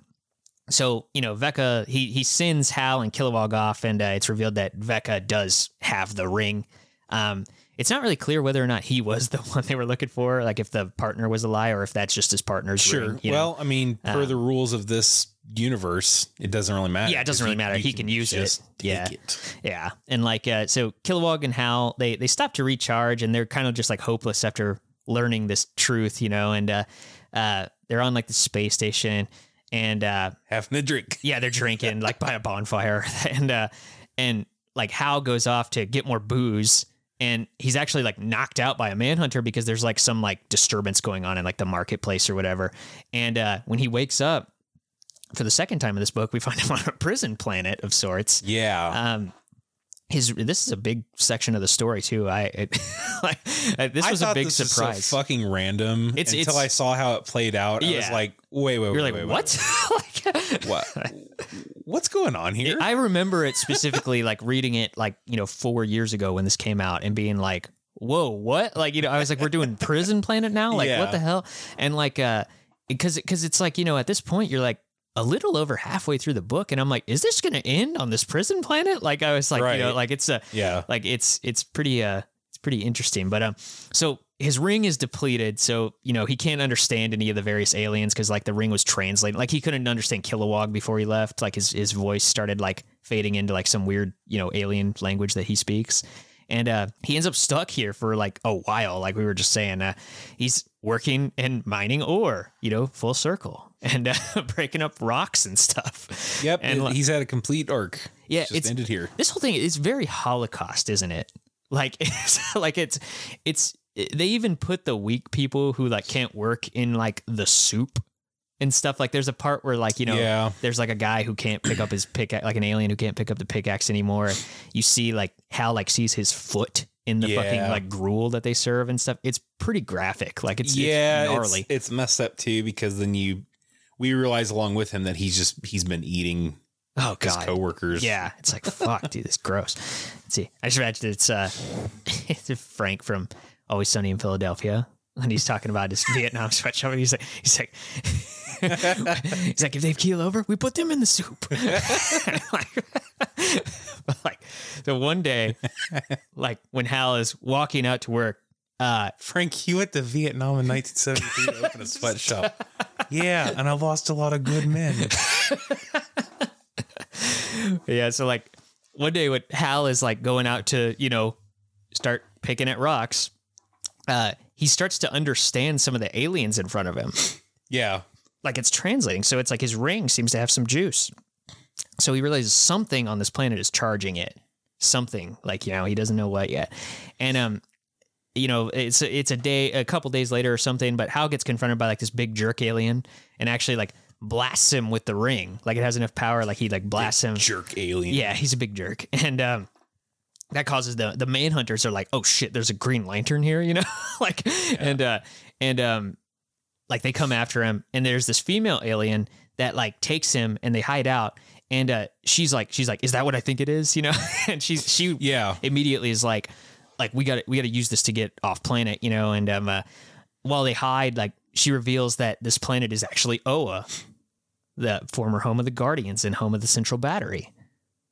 so you know, Vecca he he sends Hal and Kilowog off, and uh, it's revealed that Vecca does have the ring. Um, it's not really clear whether or not he was the one they were looking for, like if the partner was a lie or if that's just his partner's sure. ring. you know? well, I mean, per Uh, the rules of this universe, it doesn't really matter. Yeah, it doesn't really matter. He can use it. Yeah. it. Yeah, and like uh, so, Kilowog and Hal they they stop to recharge, and they're kind of just like hopeless after learning this truth, you know. And uh, uh, they're on like the space station, and uh, Having a drink. yeah, they're drinking like by a bonfire, and uh, and like Hal goes off to get more booze. And he's actually like knocked out by a manhunter because there's like some like disturbance going on in like the marketplace or whatever. And uh, when he wakes up for the second time in this book, we find him on a prison planet of sorts Yeah. um his this is a big section of the story too i it, like uh, this I was a big this was so surprise fucking random It's- until it's- I saw how it played out. I was like, wait, wait, you're wait, like wait, wait, what like What? What's going on here? i remember it specifically like reading it like you know four years ago when this came out and being like whoa what like you know i was like we're doing prison planet now like Yeah. what the hell and like uh because because it's like you know at this point you're like a little over halfway through the book and i'm like is this gonna end on this prison planet? Like i was like you know like it's a yeah. like it's it's pretty uh it's pretty interesting but um so his ring is depleted so you know he can't understand any of the various aliens because like the ring was translated like he couldn't understand kilowog before he left like his his voice started like fading into like some weird you know alien language that he speaks and uh he ends up stuck here for like a while like we were just saying uh he's working and mining ore you know full circle and uh, breaking up rocks and stuff Yep. and it- like- he's had a complete arc. Yeah, It's it's- ended here. this whole thing is very holocaust isn't it like it's like it's it's they even put the weak people who like can't work in like the soup and stuff like there's a part where like you know Yeah. there's like a guy who can't pick up his pickaxe like an alien who can't pick up the pickaxe anymore you see like hal like sees his foot in the fucking like gruel that they serve and stuff it's pretty graphic like it's, yeah, it's it's, gnarly it's messed up too because then you we realize along with him that he's just he's been eating oh his god coworkers. Yeah, it's like fuck, dude, it's gross. Let's see. I just imagine it's uh it's Frank from Always Sunny in Philadelphia. And he's talking about his Vietnam sweatshop. And he's like, he's like, he's like, if they keel over, we put them in the soup. like, like, so one day, like when Hal is walking out to work, uh, Frank, you went to Vietnam in 1973 to open a sweatshop. Yeah, and I lost a lot of good men. Yeah, so like one day when Hal is like going out to, you know, start picking at rocks, uh, he starts to understand some of the aliens in front of him. Yeah. Like it's translating. So it's like his ring seems to have some juice. So he realizes something on this planet is charging it. Something like, you know, he doesn't know what yet. And um you know, it's it's a day, a couple days later or something. But Hal gets confronted by like this big jerk alien, and actually like blasts him with the ring. Like it has enough power, like he like blasts him. Jerk alien. Yeah, he's a big jerk, and um, that causes the the manhunters are like, oh shit, there's a Green Lantern here, you know, like, and uh, and um, like they come after him, and there's this female alien that like takes him, and they hide out, and uh, she's like, she's like, is that what I think it is, you know, and she's she Yeah. immediately is like, like we got to we got to use this to get off planet, you know, and um, uh, while they hide, like she reveals that this planet is actually Oa, the former home of the Guardians and home of the Central Battery,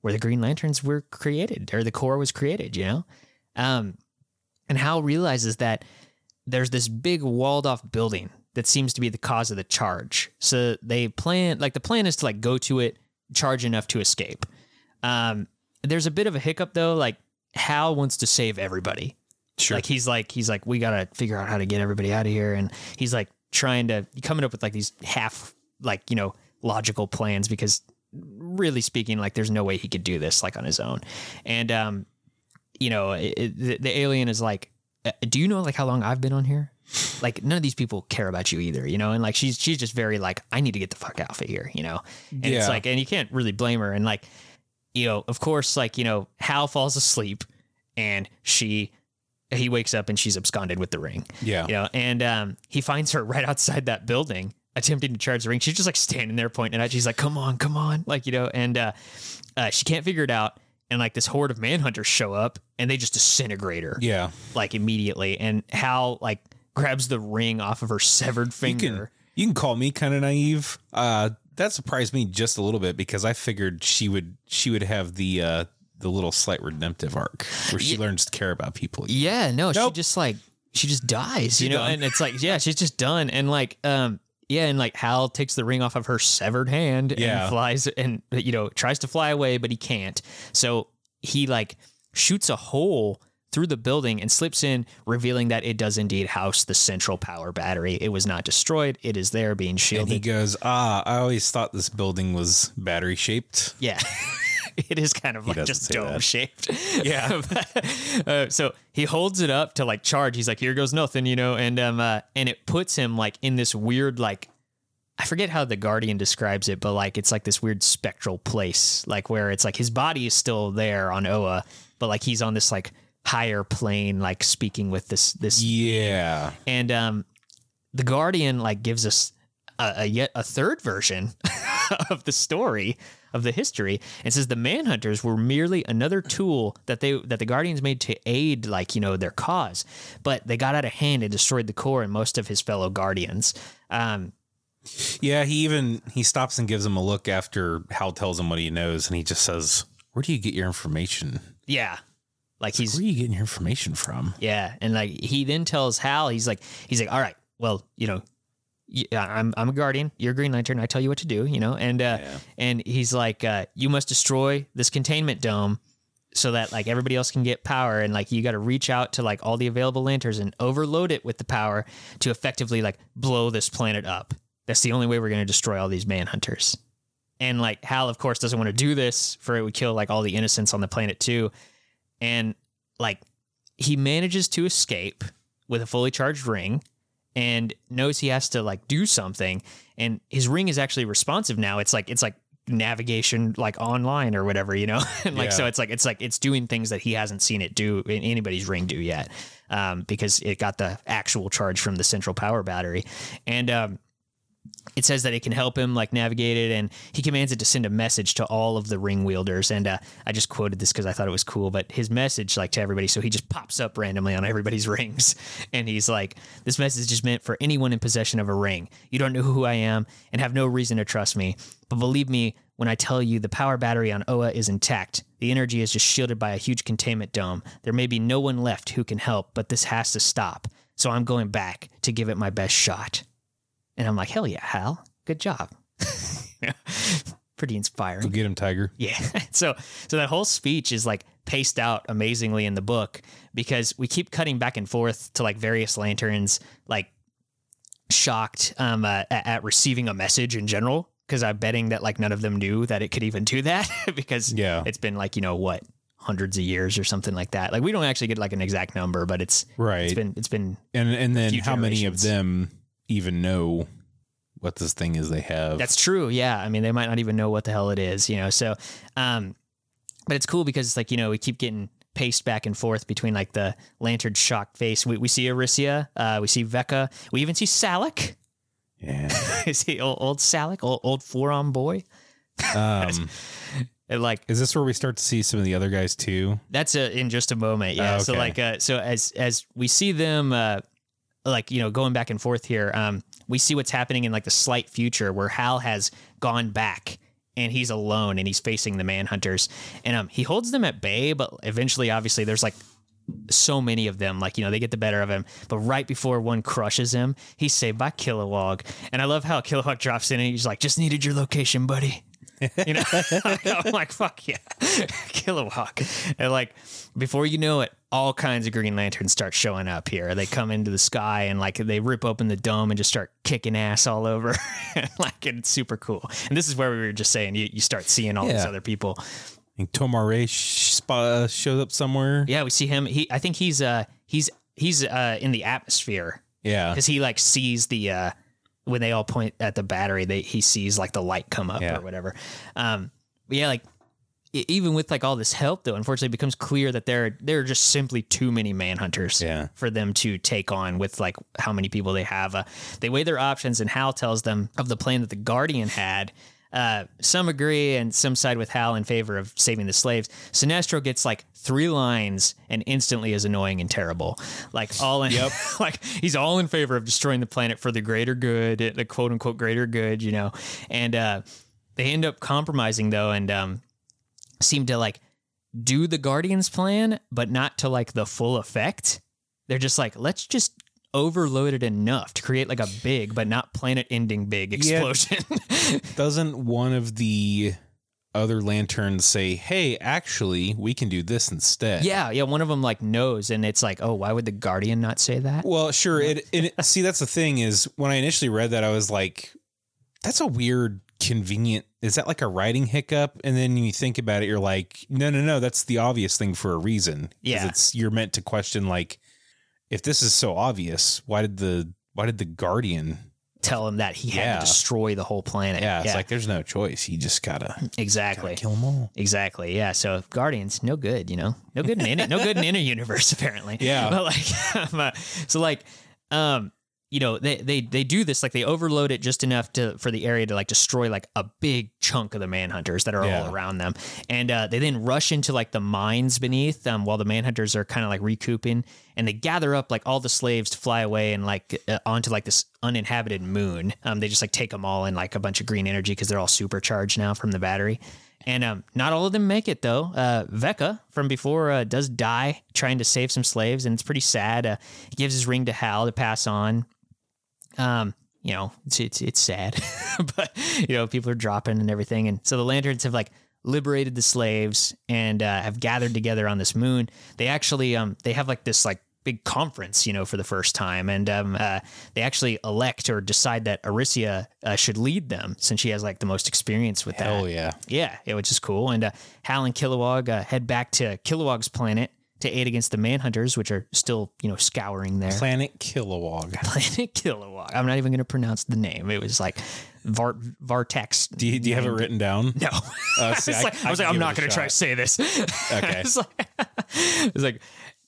where the Green Lanterns were created, or the Corps was created, you know, um, and Hal realizes that there's this big walled off building that seems to be the cause of the charge. So they plan, like the plan is to like go to it, charge enough to escape. Um, there's a bit of a hiccup though, like Hal wants to save everybody. Sure. Like he's like he's like we gotta figure out how to get everybody out of here, and he's like trying to coming up with like these half like you know logical plans because really speaking, like there's no way he could do this like on his own, and um, you know it, the, the alien is like, "Uh, do you know like how long I've been on here? Like none of these people care about you either, you know, and like she's she's just very like I need to get the fuck out of here, you know, and Yeah. it's like and you can't really blame her, and like you know, of course, like you know, Hal falls asleep, and she he wakes up and she's absconded with the ring. Yeah. You know, and um, he finds her right outside that building, attempting to charge the ring. She's just like standing there pointing at. She's like, "Come on, come on!" Like you know, and uh, uh, she can't figure it out. And like this horde of manhunters show up, and they just disintegrate her Yeah. like immediately. And Hal like grabs the ring off of her severed finger. You can you can call me kind of naive. Uh, that surprised me just a little bit because I figured she would she would have the uh, the little slight redemptive arc where she learns to care about people. Yeah, no, Nope. she just like she just dies, you know, done. and it's like yeah, she's just done, and like um yeah, and like Hal takes the ring off of her severed hand Yeah. and flies and you know tries to fly away, but he can't. So he like shoots a hole through the building and slips in, revealing that it does indeed house the central power battery. It was not destroyed; it is there, being And shielded. he goes, "Ah, I always thought this building was battery shaped." Yeah. it is kind of like just dome that. shaped. Yeah. uh, so he holds it up to like charge. He's like, here goes nothing, you know, and um uh, and it puts him like in this weird like I forget how the Guardian describes it, but like it's like this weird spectral place, like where it's like his body is still there on Oa, but like he's on this like higher plane, like speaking with this this Yeah. and um, the Guardian like gives us a, a yet a third version of the story of the history and says the manhunters were merely another tool that they that the guardians made to aid like you know their cause but they got out of hand and destroyed the corps and most of his fellow guardians um Yeah, he even he stops and gives him a look after Hal tells him what he knows, and he just says, "Where do you get your information? yeah like he's Where are you getting your information from?" Yeah, and like he then tells Hal, he's like, he's like, all right, well, you know, I'm I'm a guardian. You're a Green Lantern. I tell you what to do, you know, and uh, yeah. and he's like, uh, you must destroy this containment dome so that like everybody else can get power, and like you got to reach out to like all the available lanterns and overload it with the power to effectively like blow this planet up. That's the only way we're going to destroy all these manhunters. And like Hal, of course, doesn't want to do this for it would kill like all the innocents on the planet too. And like he manages to escape with a fully charged ring and knows he has to like do something. And his ring is actually responsive now. It's like it's like navigation like online or whatever, you know? and like so it's like it's like it's doing things that he hasn't seen it do in anybody's ring do yet. Um, because it got the actual charge from the central power battery. And um it says that it can help him like navigate it and he commands it to send a message to all of the ring wielders and uh, i just quoted this because i thought it was cool but his message like to everybody so he just pops up randomly on everybody's rings and he's like this message is meant for anyone in possession of a ring. You don't know who i am and have no reason to trust me but believe me when i tell you the power battery on oa is intact. The energy is just shielded by a huge containment dome. There may be no one left who can help but this has to stop so i'm going back to give it my best shot and I'm like, hell yeah, Hal, good job. Pretty inspiring. Go get him, Tiger. Yeah. So so that whole speech is like paced out amazingly in the book because we keep cutting back and forth to like various lanterns like shocked um, uh, at, at receiving a message in general because I'm betting that like none of them knew that it could even do that because Yeah. it's been like you know what hundreds of years or something like that. Like we don't actually get like an exact number, but it's right. it's been it's been and and then how many of them even know what this thing is they have? That's true. Yeah. I mean, they might not even know what the hell it is, you know. So, um, but it's cool because it's like, you know, we keep getting paced back and forth between like the lantern shock face. We, we see Arisia, uh, we see Vecca, we even see Salaak. yeah. Is he old, old Salaak, old, old forearm boy? Um, And like is this where we start to see some of the other guys too? that's a, in just a moment. Yeah. Oh, So like, uh, so as, as we see them, uh, like, you know, going back and forth here, um, we see what's happening in like the slight future where Hal has gone back and he's alone and he's facing the manhunters. And um he holds them at bay but eventually obviously there's like so many of them like you know they get the better of him. But right before one crushes him he's saved by Kilowog. And I love how Kilowog drops in and he's like just needed your location buddy you know? I'm like fuck yeah. Kilowog and like before you know it all kinds of Green Lanterns start showing up here. They come into the sky and like they rip open the dome and just start kicking ass all over. Like it's super cool. And this is where we were just saying you, you start seeing all these other people. I think Tomar-Re uh, shows up somewhere. Yeah, we see him. He, I think he's uh he's he's uh in the atmosphere. Yeah. because he like sees the uh when they all point at the battery, they he sees like the light come up Yeah. or whatever. Um, but yeah, like even with like all this help though, unfortunately, it becomes clear that there there are just simply too many manhunters Yeah. for them to take on with like how many people they have. Uh, they weigh their options, and Hal tells them of the plan that the Guardian had. Uh, some agree, and some side with Hal in favor of saving the slaves. Sinestro gets like three lines and instantly is annoying and terrible. Like all in, Yep. like he's all in favor of destroying the planet for the greater good, the quote unquote greater good, you know. And uh, they end up compromising though, and um, seem to like do the Guardians plan, but not to like the full effect. They're just like, let's just overload it enough to create like a big but not planet ending big Yeah. explosion. Doesn't one of the other lanterns say, "Hey, actually, we can do this instead"? yeah, yeah, one of them like knows and it's like, "Oh, why would the Guardian not say that?" Well, sure. It, it see that's the thing is when I initially read that I was like, that's a weird convenient. Is that like a writing hiccup? And then you think about it, you're like, no, no, no. That's the obvious thing for a reason." Yeah. it's you're meant to question like, if this is so obvious, why did the why did the Guardian? Tell him that he had Yeah. to destroy the whole planet. Yeah, it's like there's no choice. He just gotta, exactly. gotta kill them all. Exactly. Yeah. So Guardians, no good. You know, no good in inner, no good in inner universe apparently. Yeah. But like, so like, um, you know, they they they do this like they overload it just enough to for the area to like destroy like a big chunk of the manhunters that are Yeah. all around them, and uh, they then rush into like the mines beneath um, while the manhunters are kind of like recouping, and they gather up like all the slaves to fly away and like uh, onto like this uninhabited moon. Um, they just like take them all in like a bunch of green energy because they're all supercharged now from the battery. And um, not all of them make it though. Uh, Vecca from before uh, does die trying to save some slaves, and it's pretty sad. Uh, he gives his ring to Hal to pass on. Um, you know, it's it's, it's sad, but you know, people are dropping and everything, and so the lanterns have like liberated the slaves and uh, have gathered together on this moon. They actually um they have like this like big conference, you know, for the first time, and um uh, they actually elect or decide that Arisia uh, should lead them since she has like the most experience with that. Oh yeah. Yeah, yeah, which is cool. And uh, Hal and Kilowog uh, head back to Kilowog's planet to aid against the Manhunters, which are still, you know, scouring there. Planet Kilowog. Planet Kilowog. I'm not even going to pronounce the name. It was like Var Vartex. Do you, do you have it written down? No. Uh, I see, was I- like, I, I, was like, I am not going to try to say this. Okay. it's like, it's like,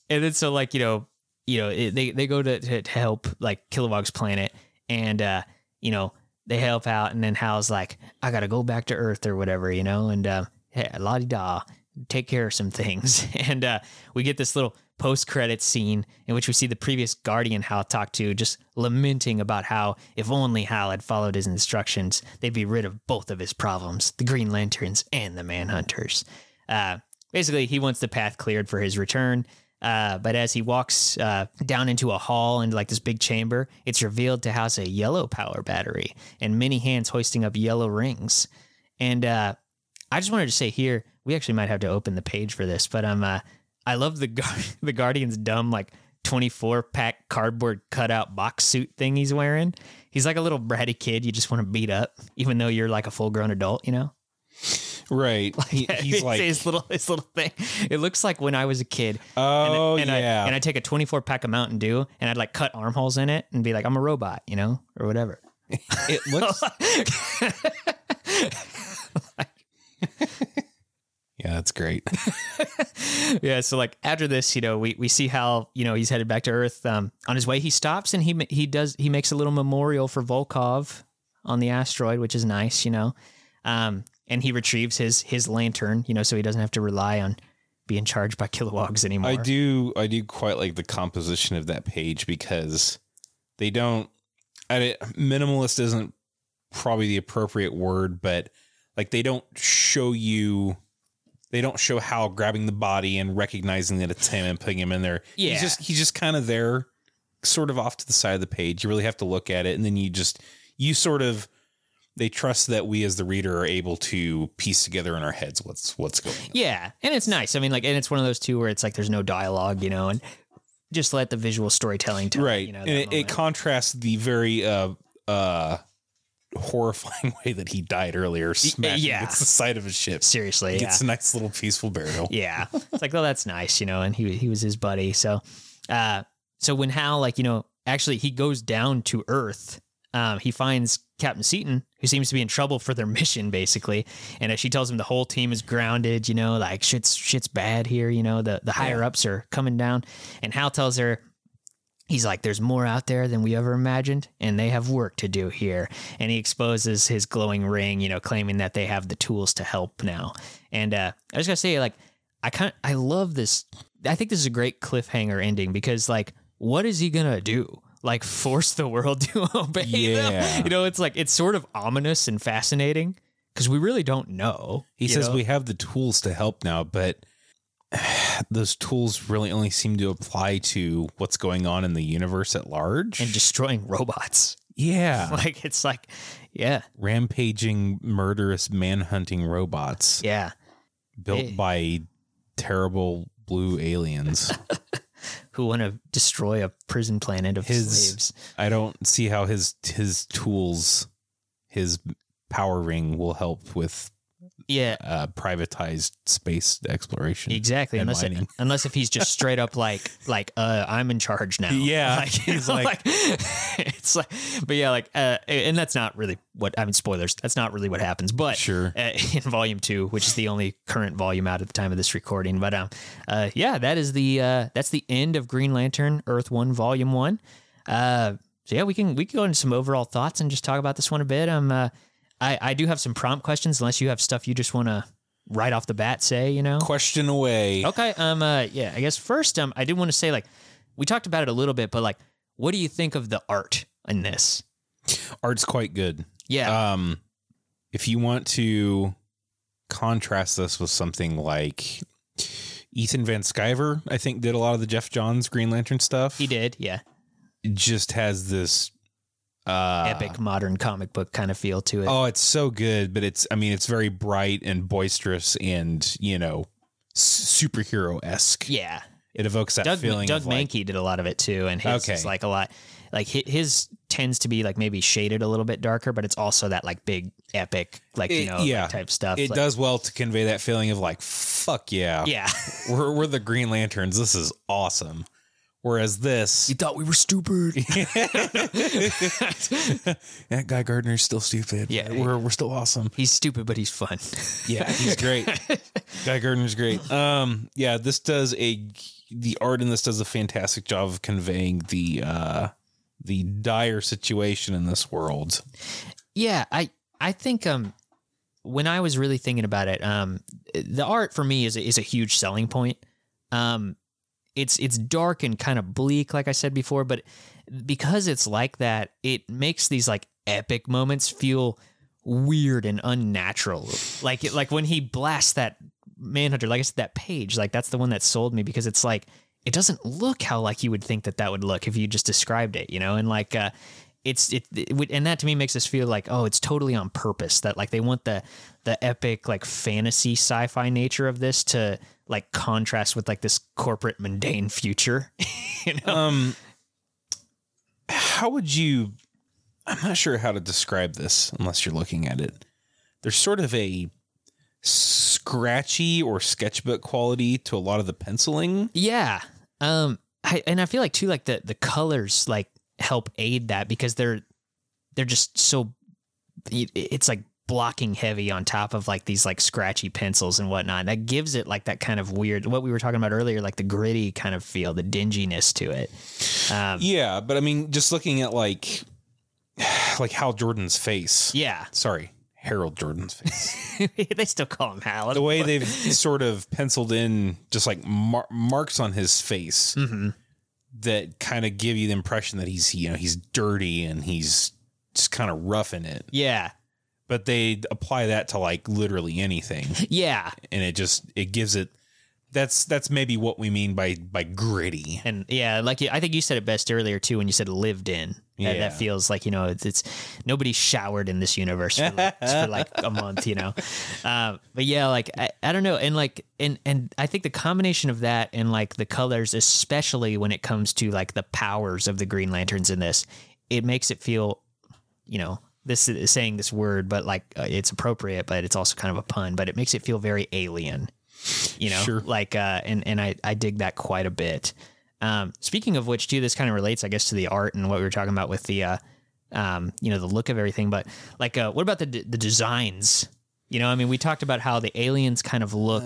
and then so like you know, you know, it, they they go to, to to help like Kilowog's planet, and uh, you know, they help out, and then Hal's like, I got to go back to Earth or whatever, you know, and uh, hey, la di da, take care of some things, and uh, we get this little post credit scene in which we see the previous Guardian Hal talk to just lamenting about how if only Hal had followed his instructions, they'd be rid of both of his problems, the Green Lanterns and the Manhunters. Uh, basically, he wants the path cleared for his return. Uh, but as he walks uh, down into a hall into like this big chamber, it's revealed to house a yellow power battery and many hands hoisting up yellow rings. And uh, I just wanted to say here, we actually might have to open the page for this, but um, uh, I love the Guar- the Guardian's dumb like 24 pack cardboard cutout box suit thing he's wearing. He's like a little bratty kid you just want to beat up, even though you're like a full grown adult, you know? Right. He- he's like, his little his little thing. It looks like when I was a kid. oh and yeah. I, and I take a 24 pack of Mountain Dew and I'd like cut armholes in it and be like, I'm a robot, you know, or whatever. it looks. Yeah, that's great. yeah. So like after this, you know, we, we see how, you know, he's headed back to Earth. Um, on his way, he stops and he, he does, he makes a little memorial for Volkov on the asteroid, which is nice, you know. Um, and he retrieves his, his lantern, you know, so he doesn't have to rely on being charged by Kilowog anymore. I do I do quite like the composition of that page because they don't I minimalist isn't probably the appropriate word, but like they don't show you they don't show how grabbing the body and recognizing that it's him and putting him in there. Yeah. He's just he's just kind of there, sort of off to the side of the page. You really have to look at it and then you just you sort of they trust that we as the reader are able to piece together in our heads what's what's going on. Yeah, and it's nice. I mean, like, and it's one of those two where it's like there's no dialogue, you know, and just let the visual storytelling tell. right You know, and it, it contrasts the very uh uh horrifying way that he died earlier smashing yeah. against the side of a ship seriously. Yeah. gets a nice little peaceful burial yeah, it's like, oh, that's nice, you know, and he he was his buddy. So, uh, so when Hal, like, you know, actually he goes down to Earth. Um, he finds Captain Seaton, who seems to be in trouble for their mission, basically. And as she tells him the whole team is grounded, you know, like shit's shit's bad here, you know, the the higher ups are coming down. And Hal tells her, he's like, there's more out there than we ever imagined, and they have work to do here. And he exposes his glowing ring, you know, claiming that they have the tools to help now. And uh, I was gonna say, like, I kind I love this. I think this is a great cliffhanger ending because, like, what is he gonna do? Like, force the world to obey Yeah. them? You know, it's like it's sort of ominous and fascinating because we really don't know. he says know? we have the tools to help now but those tools really only seem to apply to what's going on in the universe at large and destroying robots. yeah Like, it's like, yeah, rampaging murderous manhunting robots yeah. built Eh. by terrible blue aliens who want to destroy a prison planet of His- slaves. I don't see how his his tools, his power ring will help with Yeah, uh, privatized space exploration. exactly. and Unless mining. unless if he's just straight up like like uh I'm in charge now. Yeah, like, he's like- like it's like, but yeah, like, uh, and that's not really what I mean. Spoilers. That's not really what happens. But Sure. uh, in volume two, which is the only current volume out at the time of this recording. But um, uh, yeah, that is the uh, that's the end of Green Lantern Earth One Volume One. Uh, so yeah, we can we can go into some overall thoughts and just talk about this one a bit. Um, uh, I I do have some prompt questions, unless you have stuff you just want to right off the bat say. You know. Question away. Okay. Um. Uh. Yeah. I guess first, um, I did want to say like we talked about it a little bit, but like, what do you think of the art in this? Art's quite good. Yeah. Um, if you want to contrast this with something like Ethan Van Sciver, I think did a lot of the Geoff Johns Green Lantern stuff. he did. Yeah. It just has this uh, Epic modern comic book kind of feel to it. Oh, it's so good, but it's I mean it's very bright and boisterous and you know superhero esque. yeah. It evokes that Doug feeling. Doug of like, Mahnke did a lot of it too, and his Okay. is like a lot. Like his tends to be like maybe shaded a little bit darker, but it's also that like big epic like you It- know yeah. like, type stuff. It Like- does well to convey that feeling of like fuck yeah, Yeah. we're we're the Green Lanterns. This is awesome. Whereas this, you thought we were stupid. that guy Gardner's still stupid. Yeah. we're we're still awesome. he's stupid, but he's fun. Yeah, he's great. Guy Gardner's great. Um, yeah, this does a the art in this does a fantastic job of conveying the uh the dire situation in this world. Yeah, I I think um when I was really thinking about it, um the art for me is a, is a huge selling point. Um it's it's dark and kind of bleak like I said before, but because it's like that, it makes these like epic moments feel weird and unnatural. Like it, like when he blasts that manhunter, like I said that page, like that's the one that sold me because it's like it doesn't look how like you would think that that would look if you just described it, you know? And like uh it's it, it and that to me makes us feel like oh it's totally on purpose that like they want the the epic like fantasy sci-fi nature of this to like contrast with like this corporate mundane future you know Um how would you I'm not sure how to describe this unless you're looking at it. There's sort of a scratchy or sketchbook quality to a lot of the penciling. Yeah. Um I and I feel like too like the the colors like help aid that because they're they're just so it's like blocking heavy on top of like these like scratchy pencils and whatnot. That gives it like that kind of weird what we were talking about earlier, like the gritty kind of feel, the dinginess to it. Um Yeah, but I mean, just looking at like like Hal Jordan's face. yeah. Sorry, Harold Jordan's face. they still call him Hal. the way they've sort of penciled in just like mar- marks on his face hmm that kind of give you the impression that he's you know he's dirty and he's just kind of rough in it. Yeah. But they apply that to like literally anything, Yeah. and it just it gives it. That's that's maybe what we mean by by gritty. And yeah, like you, I think you said it best earlier too when you said lived in. Yeah. that feels like you know it's, it's nobody showered in this universe for, for like a month, you know. Uh, but yeah, like I, I don't know, and like and and I think the combination of that and like the colors, especially when it comes to like the powers of the Green Lanterns in this, it makes it feel, you know, this is saying this word, but like uh, it's appropriate, but it's also kind of a pun. But it makes it feel very alien you know Sure. like uh and and i i dig that quite a bit um speaking of which too this kind of relates i guess to the art and what we were talking about with the uh um you know the look of everything but like uh what about the the designs you know i mean we talked about how the aliens kind of look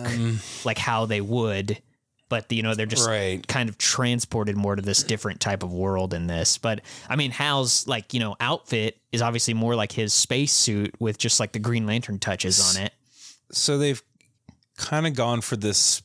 like how they would but you know they're just Right. kind of transported more to this different type of world in this but i mean hal's like you know outfit is obviously more like his space suit with just like the green lantern touches on it so they've kind of gone for this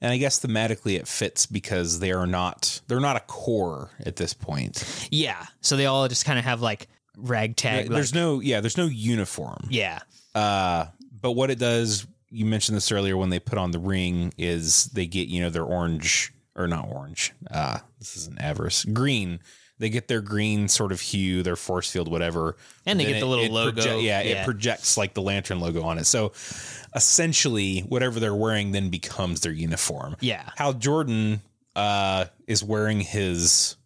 and i guess thematically it fits because they are not they're not a corps at this point Yeah. So they all just kind of have like ragtag. there's like- no yeah there's no uniform yeah. uh but what it does you mentioned this earlier when they put on the ring is they get you know their orange or not orange uh this is an avarice green they get their green sort of hue their force field whatever And they Then get the it- little it logo. proje- yeah, Yeah. it projects like the lantern logo on it so essentially whatever they're wearing then becomes their uniform Yeah. Hal Jordan uh, is wearing his,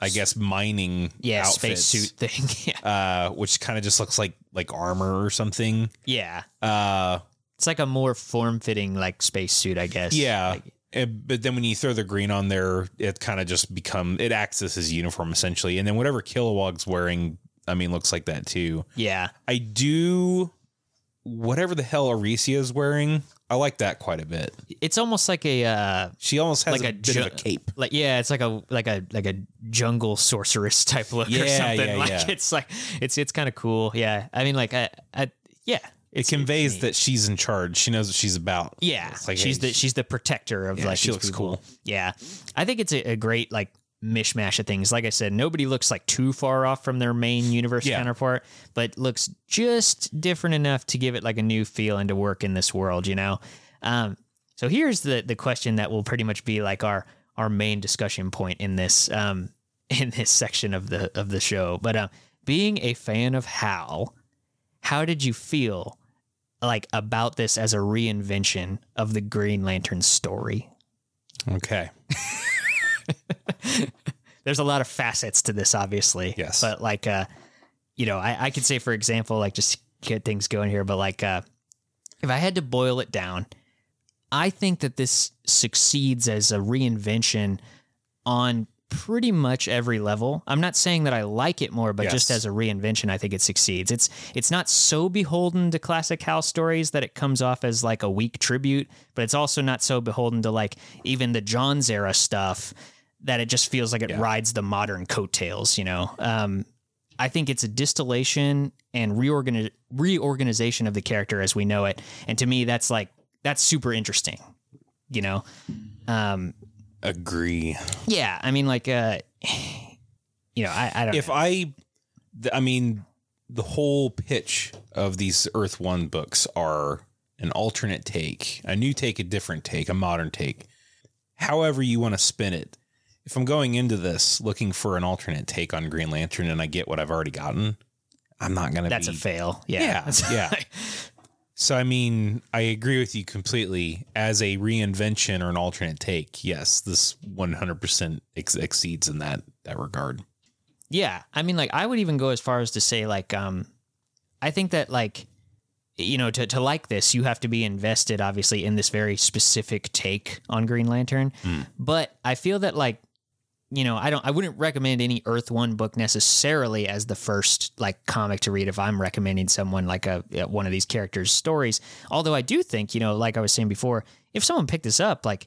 I guess, mining Yeah. outfits, Space suit thing. yeah. uh, which kind of just looks like like armor or something. Yeah. Uh, It's like a more form fitting like space suit, I guess. yeah. Like, Eh, but then when you throw the green on there, it kind of just become it acts as his uniform essentially, and then whatever Kilowog's wearing, I mean, looks like that too. yeah. I do whatever the hell Arisia is wearing. I like that quite a bit. It's almost like a uh She almost has Like a, a bit ju- of a cape. like yeah, it's like a like a like a jungle sorceress type look or something. yeah, like yeah. it's like it's it's kind of cool. Yeah. I mean like I, I yeah. It conveys that she's in charge. She knows what she's about. Yeah, It's like, she's hey, the she's the protector of Yeah, like she looks people. cool. Yeah, I think it's a, a great like mishmash of things. Like I said, nobody looks like too far off from their main universe Yeah. counterpart, but looks just different enough to give it like a new feel and to work in this world. You know. Um, so here's the the question that will pretty much be like our our main discussion point in this um in this section of the of the show. But uh, being a fan of Hal, how did you feel like about this as a reinvention of the Green Lantern story? Okay. There's a lot of facets to this, obviously. Yes. But like, uh, you know, I, I could say, for example, like just get things going here, but like, uh, if I had to boil it down, I think that this succeeds as a reinvention on pretty much every level. I'm not saying that I like it more, but just as a reinvention, I think it succeeds. It's it's not so beholden to classic house stories that it comes off as like a weak tribute, but it's also not so beholden to like even the Johns era stuff that it just feels like it Yeah. rides the modern coattails, you know. Um, I think it's a distillation and reorgani- reorganization of the character as we know it, and to me, that's like that's super interesting, you know. Um, Agree. yeah, I mean, like, uh, you know, I, I don't. If know. I, I mean, the whole pitch of these Earth One books are an alternate take, a new take, a different take, a modern take. However, you want to spin it. If I'm going into this looking for an alternate take on Green Lantern and I get what I've already gotten, I'm not going to that's be. a fail. Yeah, Yeah, yeah. So, I mean, I agree with you completely. As a reinvention or an alternate take, yes, this 100% ex- exceeds in that that regard. Yeah, I mean, like I would even go as far as to say, like, um, I think that like you know, to, to like this, you have to be invested, obviously, in this very specific take on Green Lantern. But I feel that, like, you know, I don't, I wouldn't recommend any Earth One book necessarily as the first like comic to read if I'm recommending someone like a one of these characters' stories. Although I do think, you know, like I was saying before, if someone picked this up, like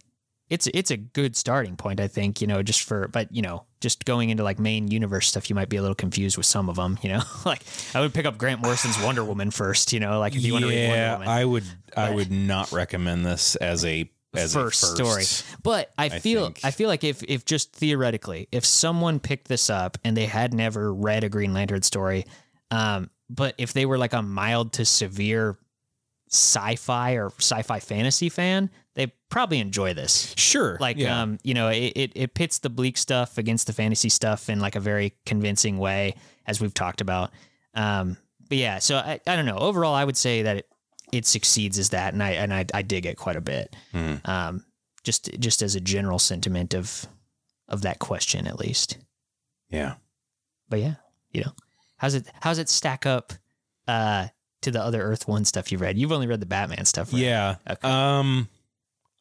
it's it's a good starting point, I think, you know, just for but you know, just going into like main universe stuff, you might be a little confused with some of them, you know. like I would pick up Grant Morrison's Wonder Woman first, you know, like if you want to read Wonder yeah, Woman I would I would not recommend this as a as first, a story. But I feel think. I feel like if if just theoretically, if someone picked this up and they had never read a Green Lantern story, um, but if they were like a mild to severe sci-fi or sci-fi fantasy fan, they probably enjoy this. Sure. Like yeah. um, you know, it, it it pits the bleak stuff against the fantasy stuff in like a very convincing way, as we've talked about. Um, but yeah, so I, I don't know. Overall, I would say that it, it succeeds as that, and I and I, I dig it quite a bit. Mhm. Um, just just as a general sentiment of of that question, at least. yeah. But yeah, you know, how's it how's it stack up uh, to the other Earth One stuff you've read? You've only read the Batman stuff, right? Yeah. Okay. Um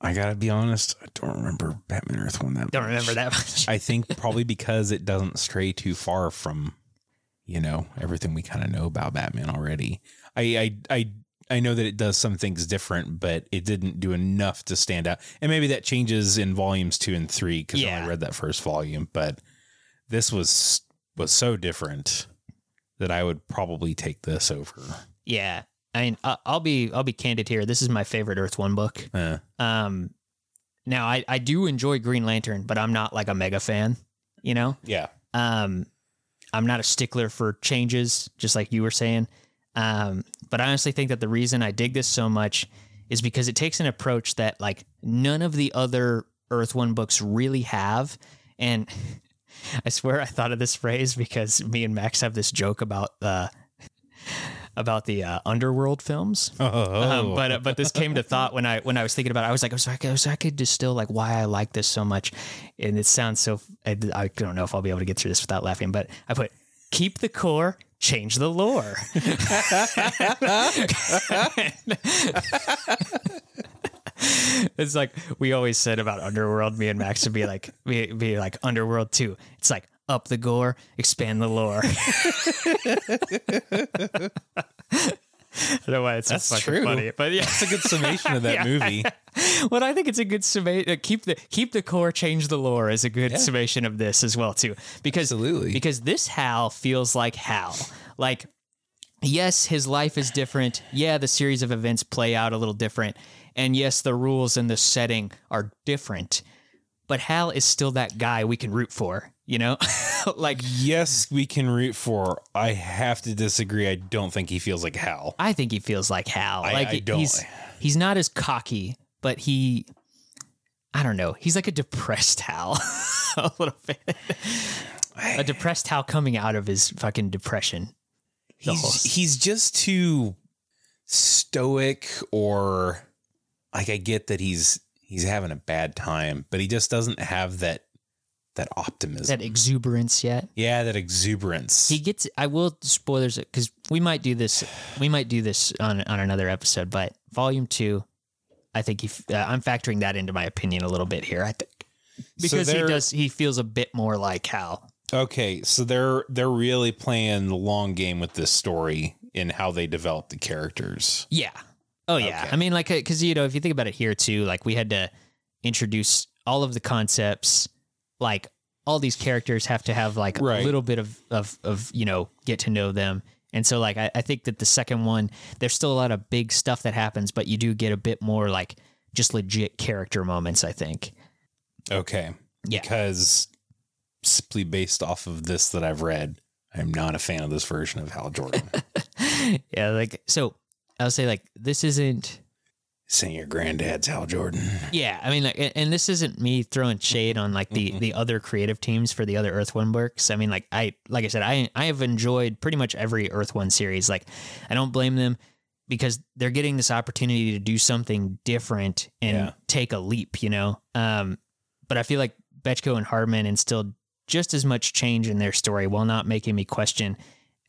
I gotta be honest, I don't remember Batman Earth one that Don't much. remember that much. I think probably because it doesn't stray too far from, you know, everything we kind of know about Batman already. I, I I I know that it does some things different, but it didn't do enough to stand out. And maybe that changes in volumes two and three because I Yeah. only read that first volume. But this was was so different that I would probably take this over. Yeah, I mean, I- I'll be I'll be candid here. This is my favorite Earth One book. Uh, Um, now I I do enjoy Green Lantern, but I'm not like a mega fan. You know, yeah. um, I'm not a stickler for changes, just like you were saying. Um, but I honestly think that the reason I dig this so much is because it takes an approach that like none of the other Earth One books really have, and I swear I thought of this phrase because me and Max have this joke about uh about the uh, underworld films. Oh, Um, but uh, but this came to thought when I when I was thinking about it. I was like, I was like, I, was, I could distill like why I like this so much, and it sounds so. I, I don't know if I'll be able to get through this without laughing, but I put keep the core, change the lore. it's like we always said about Underworld. Me and Max would be like, be, be like Underworld two. It's like up the gore, expand the lore. I don't know why it's so That's fucking true. funny, but yeah. it's a good summation of that Yeah. movie. Well, I think it's a good summation. Uh, keep the keep the core, change the lore is a good summation of this as well too, because Absolutely. because this Hal feels like Hal. Like, yes, his life is different. Yeah, the series of events play out a little different, and yes, the rules and the setting are different. But Hal is still that guy we can root for. You know, like Yes, we can root for. I have to disagree. I don't think he feels like Hal. I think he feels like Hal. I- like I don't. he's he's not as cocky, but he I don't know. He's like a depressed Hal a little bit. a depressed Hal coming out of his fucking depression. Whole- He's he's just too stoic, or like I get that he's he's having a bad time, but he just doesn't have that that optimism. that exuberance yet. yeah, that exuberance. He gets I will spoilers it because we might do this we might do this on on another episode, but volume 2 I think he uh, I'm factoring that into my opinion a little bit here. I think because he they're- does he feels a bit more like Hal. okay, so they're they're really playing the long game with this story in how they develop the characters. Yeah. Oh yeah. Okay. I mean, like, because you know, if you think about it here too, like we had to introduce all of the concepts. Like all these characters have to have like Right. a little bit of of of you know get to know them. And so, like, I, I think that the second one, there's still a lot of big stuff that happens, but you do get a bit more like just legit character moments. I think. Okay, Yeah. because simply based off of this that I've read, I'm not a fan of this version of Hal Jordan. yeah. Like, so I'll say like this isn't. Saying your granddad's Hal Jordan. Yeah, I mean, like, and- this isn't me throwing shade on like the the other creative teams for the other Earth One works. I mean, like I like I said, I I have enjoyed pretty much every Earth One series. Like, I don't blame them because they're getting this opportunity to do something different and Yeah. take a leap. You know, um, but I feel like Bechko and Hardman instilled just as much change in their story while not making me question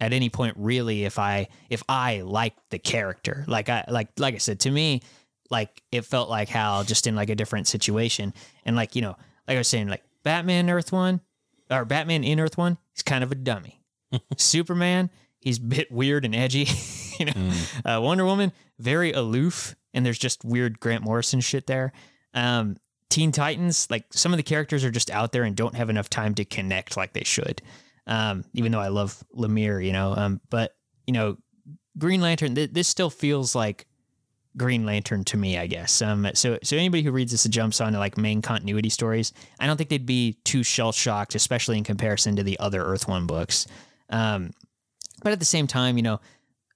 at any point really if I if I like the character. Like I like like I said to me, like it felt like Hal just in like a different situation. And like, you know, like I was saying, like Batman Earth One or Batman in Earth One, he's kind of a dummy. Superman, he's a bit weird and edgy. you know, uh, Wonder Woman, very aloof, and there's just weird Grant Morrison shit there. Um, Teen Titans, like some of the characters are just out there and don't have enough time to connect like they should. Um, even though I love Lemire, you know, um, but you know, Green Lantern, th- this still feels like Green Lantern to me, I guess. Um, so so anybody who reads this and jumps on to like main continuity stories, I don't think they'd be too shell shocked, especially in comparison to the other Earth One books. Um, but at the same time, you know,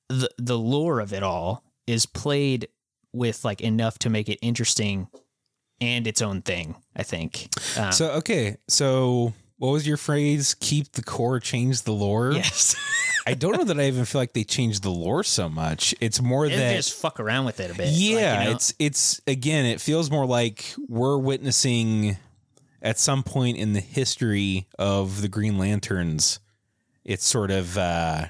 the the lore of it all is played with like enough to make it interesting and its own thing. I think. Um, So okay, so what was your phrase? Keep the core, change the lore. yes, I don't know that I even feel like they changed the lore so much. It's more they that just fuck around with it a bit. like, yeah, you know? it's it's again, it feels more like we're witnessing at some point in the history of the Green Lanterns. It's sort of uh,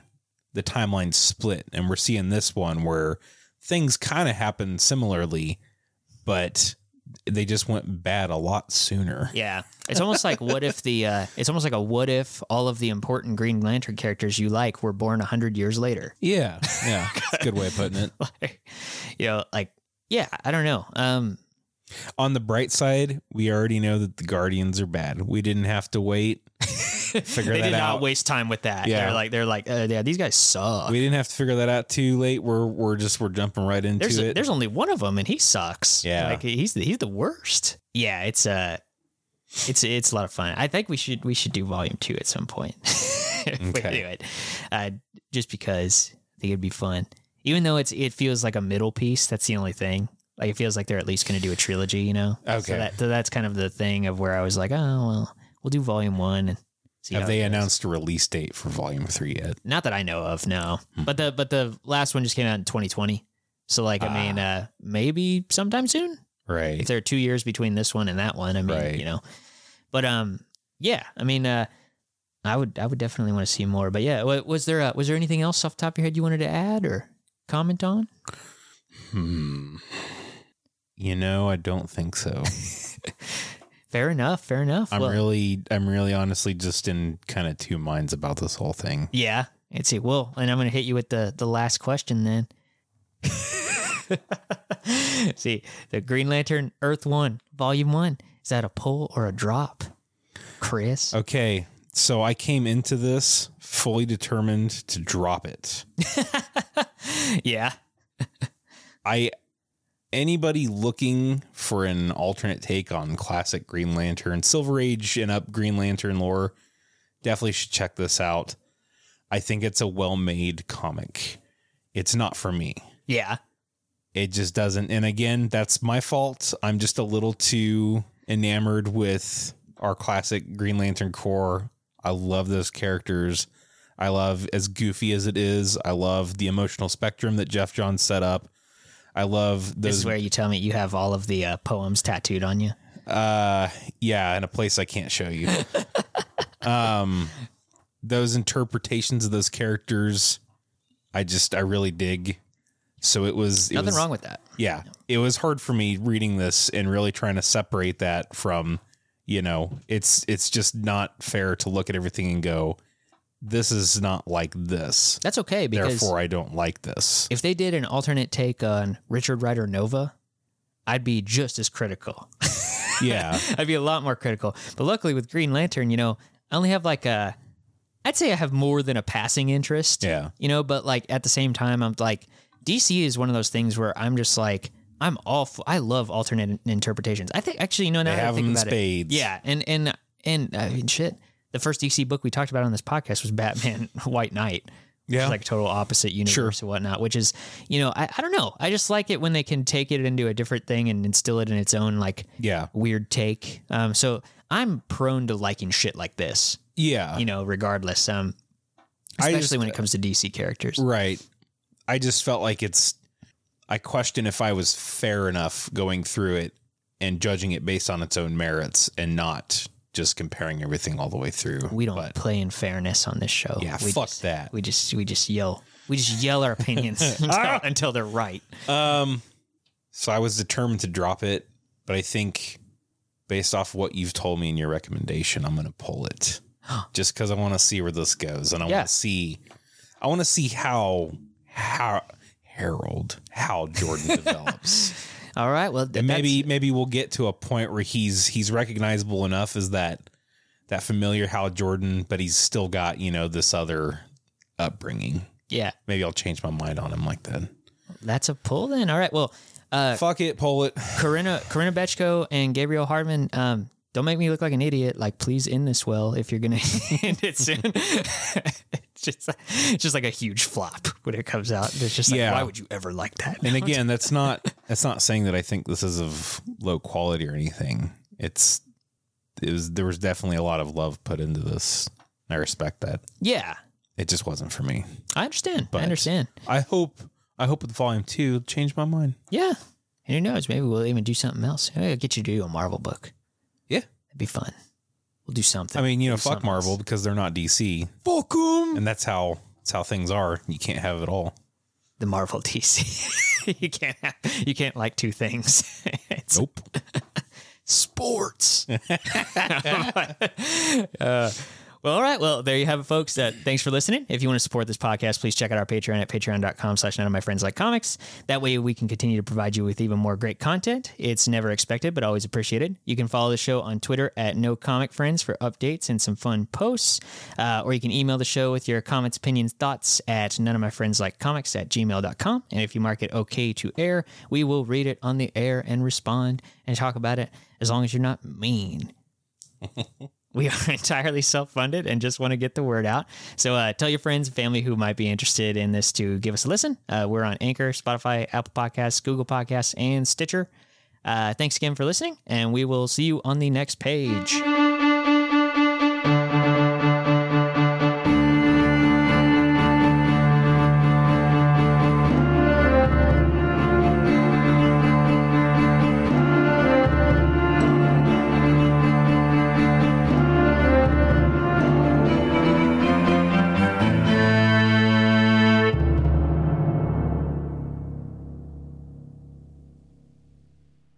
the timeline split, and we're seeing this one where things kind of happen similarly, but they just went bad a lot sooner. Yeah, it's almost like what if the uh, it's almost like a what if all of the important Green Lantern characters you like were born a hundred years later. Yeah, yeah, good way of putting it. Like, you know, like yeah, I don't know. Um, On the bright side, we already know that the Guardians are bad. We didn't have to wait. Figure they that did out. not waste time with that. Yeah. They're like they're like uh, yeah, these guys suck. We didn't have to figure that out too late. We're we're just we're jumping right into there's it. there's only one of them and he sucks. Yeah. like he's the, he's the worst. Yeah, it's uh it's it's a lot of fun. I think we should we should do volume two at some point. if we Okay. do it, uh, just because I think it'd be fun. Even though it's it feels like a middle piece. That's the only thing. Like it feels like they're at least going to do a trilogy. You know. So, Okay. that, so that's kind of the thing of where I was like, oh well, we'll do volume one and see. have they announced a release date for Volume Three yet? Not that I know of, no. Hmm. But the but the last one just came out in 2020. So like I Ah. mean, uh, maybe sometime soon. Right. If there are two years between this one and that one, I mean, Right. you know. But um, yeah, I mean, uh, I would I would definitely want to see more. But yeah, was there uh, was there anything else off the top of your head you wanted to add or comment on? Hmm. You know, I don't think so. Fair enough. Fair enough. I'm Well, really, I'm really honestly just in kind of two minds about this whole thing. yeah. Let's see. Well, and I'm going to hit you with the the last question then. see, the Green Lantern Earth One, Volume One. Is that a pull or a drop, Chris? Okay, so I came into this fully determined to drop it. Yeah. I anybody looking for an alternate take on classic Green Lantern, Silver Age and up Green Lantern lore, definitely should check this out. I think it's a well-made comic. It's not for me. Yeah. It just doesn't. And again, that's my fault. I'm just a little too enamored with our classic Green Lantern corps. I love those characters. I love as goofy as it is. I love the emotional spectrum that Geoff Johns set up. I love This is where you tell me you have all of the uh, poems tattooed on you. Uh, yeah, in a place I can't show you. um, those interpretations of those characters, I just I really dig. So it was it Nothing was, wrong with that. yeah, it was hard for me reading this and really trying to separate that from, you know, it's it's just not fair to look at everything and go, this is not like this. That's okay because Therefore, I don't like this. if they did an alternate take on Richard Rider Nova, I'd be just as critical. Yeah, I'd be a lot more critical. But luckily with Green Lantern, you know, I only have like a I'd say I have more than a passing interest. yeah, You know, but like at the same time I'm like DC is one of those things where I'm just like I'm all f- I love alternate interpretations. I think actually, you know, now they I have think them about it. Yeah, and and and I mean, shit. The first DC book we talked about on this podcast was Batman White Knight. Yeah. like total opposite universe Sure. and whatnot. Which is, you know, I, I don't know. I just like it when they can take it into a different thing and instill it in its own like yeah, weird take. Um, so I'm prone to liking shit like this, yeah. you know, regardless. Um, especially just- when it comes to DC characters. Right. I just felt like it's. I question if I was fair enough going through it and judging it based on its own merits and not just comparing everything all the way through. We don't But play in fairness on this show. yeah, we fuck just, that. We just we just yell. We just yell our opinions until, until they're right. Um, so I was determined to drop it, but I think based off what you've told me in your recommendation, I'm going to pull it just because I want to see where this goes, and I Yeah. want to see, I want to see how how Harold Hal Jordan develops, All right. Well, and maybe maybe we'll get to a point where he's he's recognizable enough as that that familiar Hal Jordan, but he's still got you know this other upbringing. yeah, Maybe I'll change my mind on him like that. that's a pull then. All right. Well, uh, Fuck it, pull it. Corinna Corinna Bechko and Gabriel Hardman. Um, don't make me look like an idiot. Like, please end this well if you're gonna end it soon. it's just it's just like a huge flop when it comes out. It's just like, Yeah. why would you ever like that? And again, that's not that's not saying that I think this is of low quality or anything. It's it was there was definitely a lot of love put into this. I respect that. yeah, It just wasn't for me. I understand. But- I understand. I hope I hope with volume two change my mind. Yeah, and who knows? Maybe we'll even do something else. Maybe I'll get you to do a Marvel book. Yeah. It'd be fun. We'll do something. I mean, you know, Do fuck something Marvel else. because they're not DC, Fuck 'em. and that's how that's how things are. You can't have it all. The Marvel DC. you can't. Have, you can't like two things. it's Nope. sports. Uh, well, all right. Well, there you have it, folks. Uh, thanks for listening. If you want to support this podcast, please check out our Patreon at patreon.com slash none of my friends like comics. That way we can continue to provide you with even more great content. It's never expected, but always appreciated. You can follow the show on Twitter at no comic friends for updates and some fun posts. Uh, or you can email the show with your comments, opinions, thoughts at none of my friends like comics at gmail.com. And if you mark it okay to air, we will read it on the air and respond and talk about it as long as you're not mean. We are entirely self funded and just want to get the word out. So uh, tell your friends and family who might be interested in this to give us a listen. Uh, we're on Anchor, Spotify, Apple Podcasts, Google Podcasts, and Stitcher. Uh, thanks again for listening, and we will see you on the next page.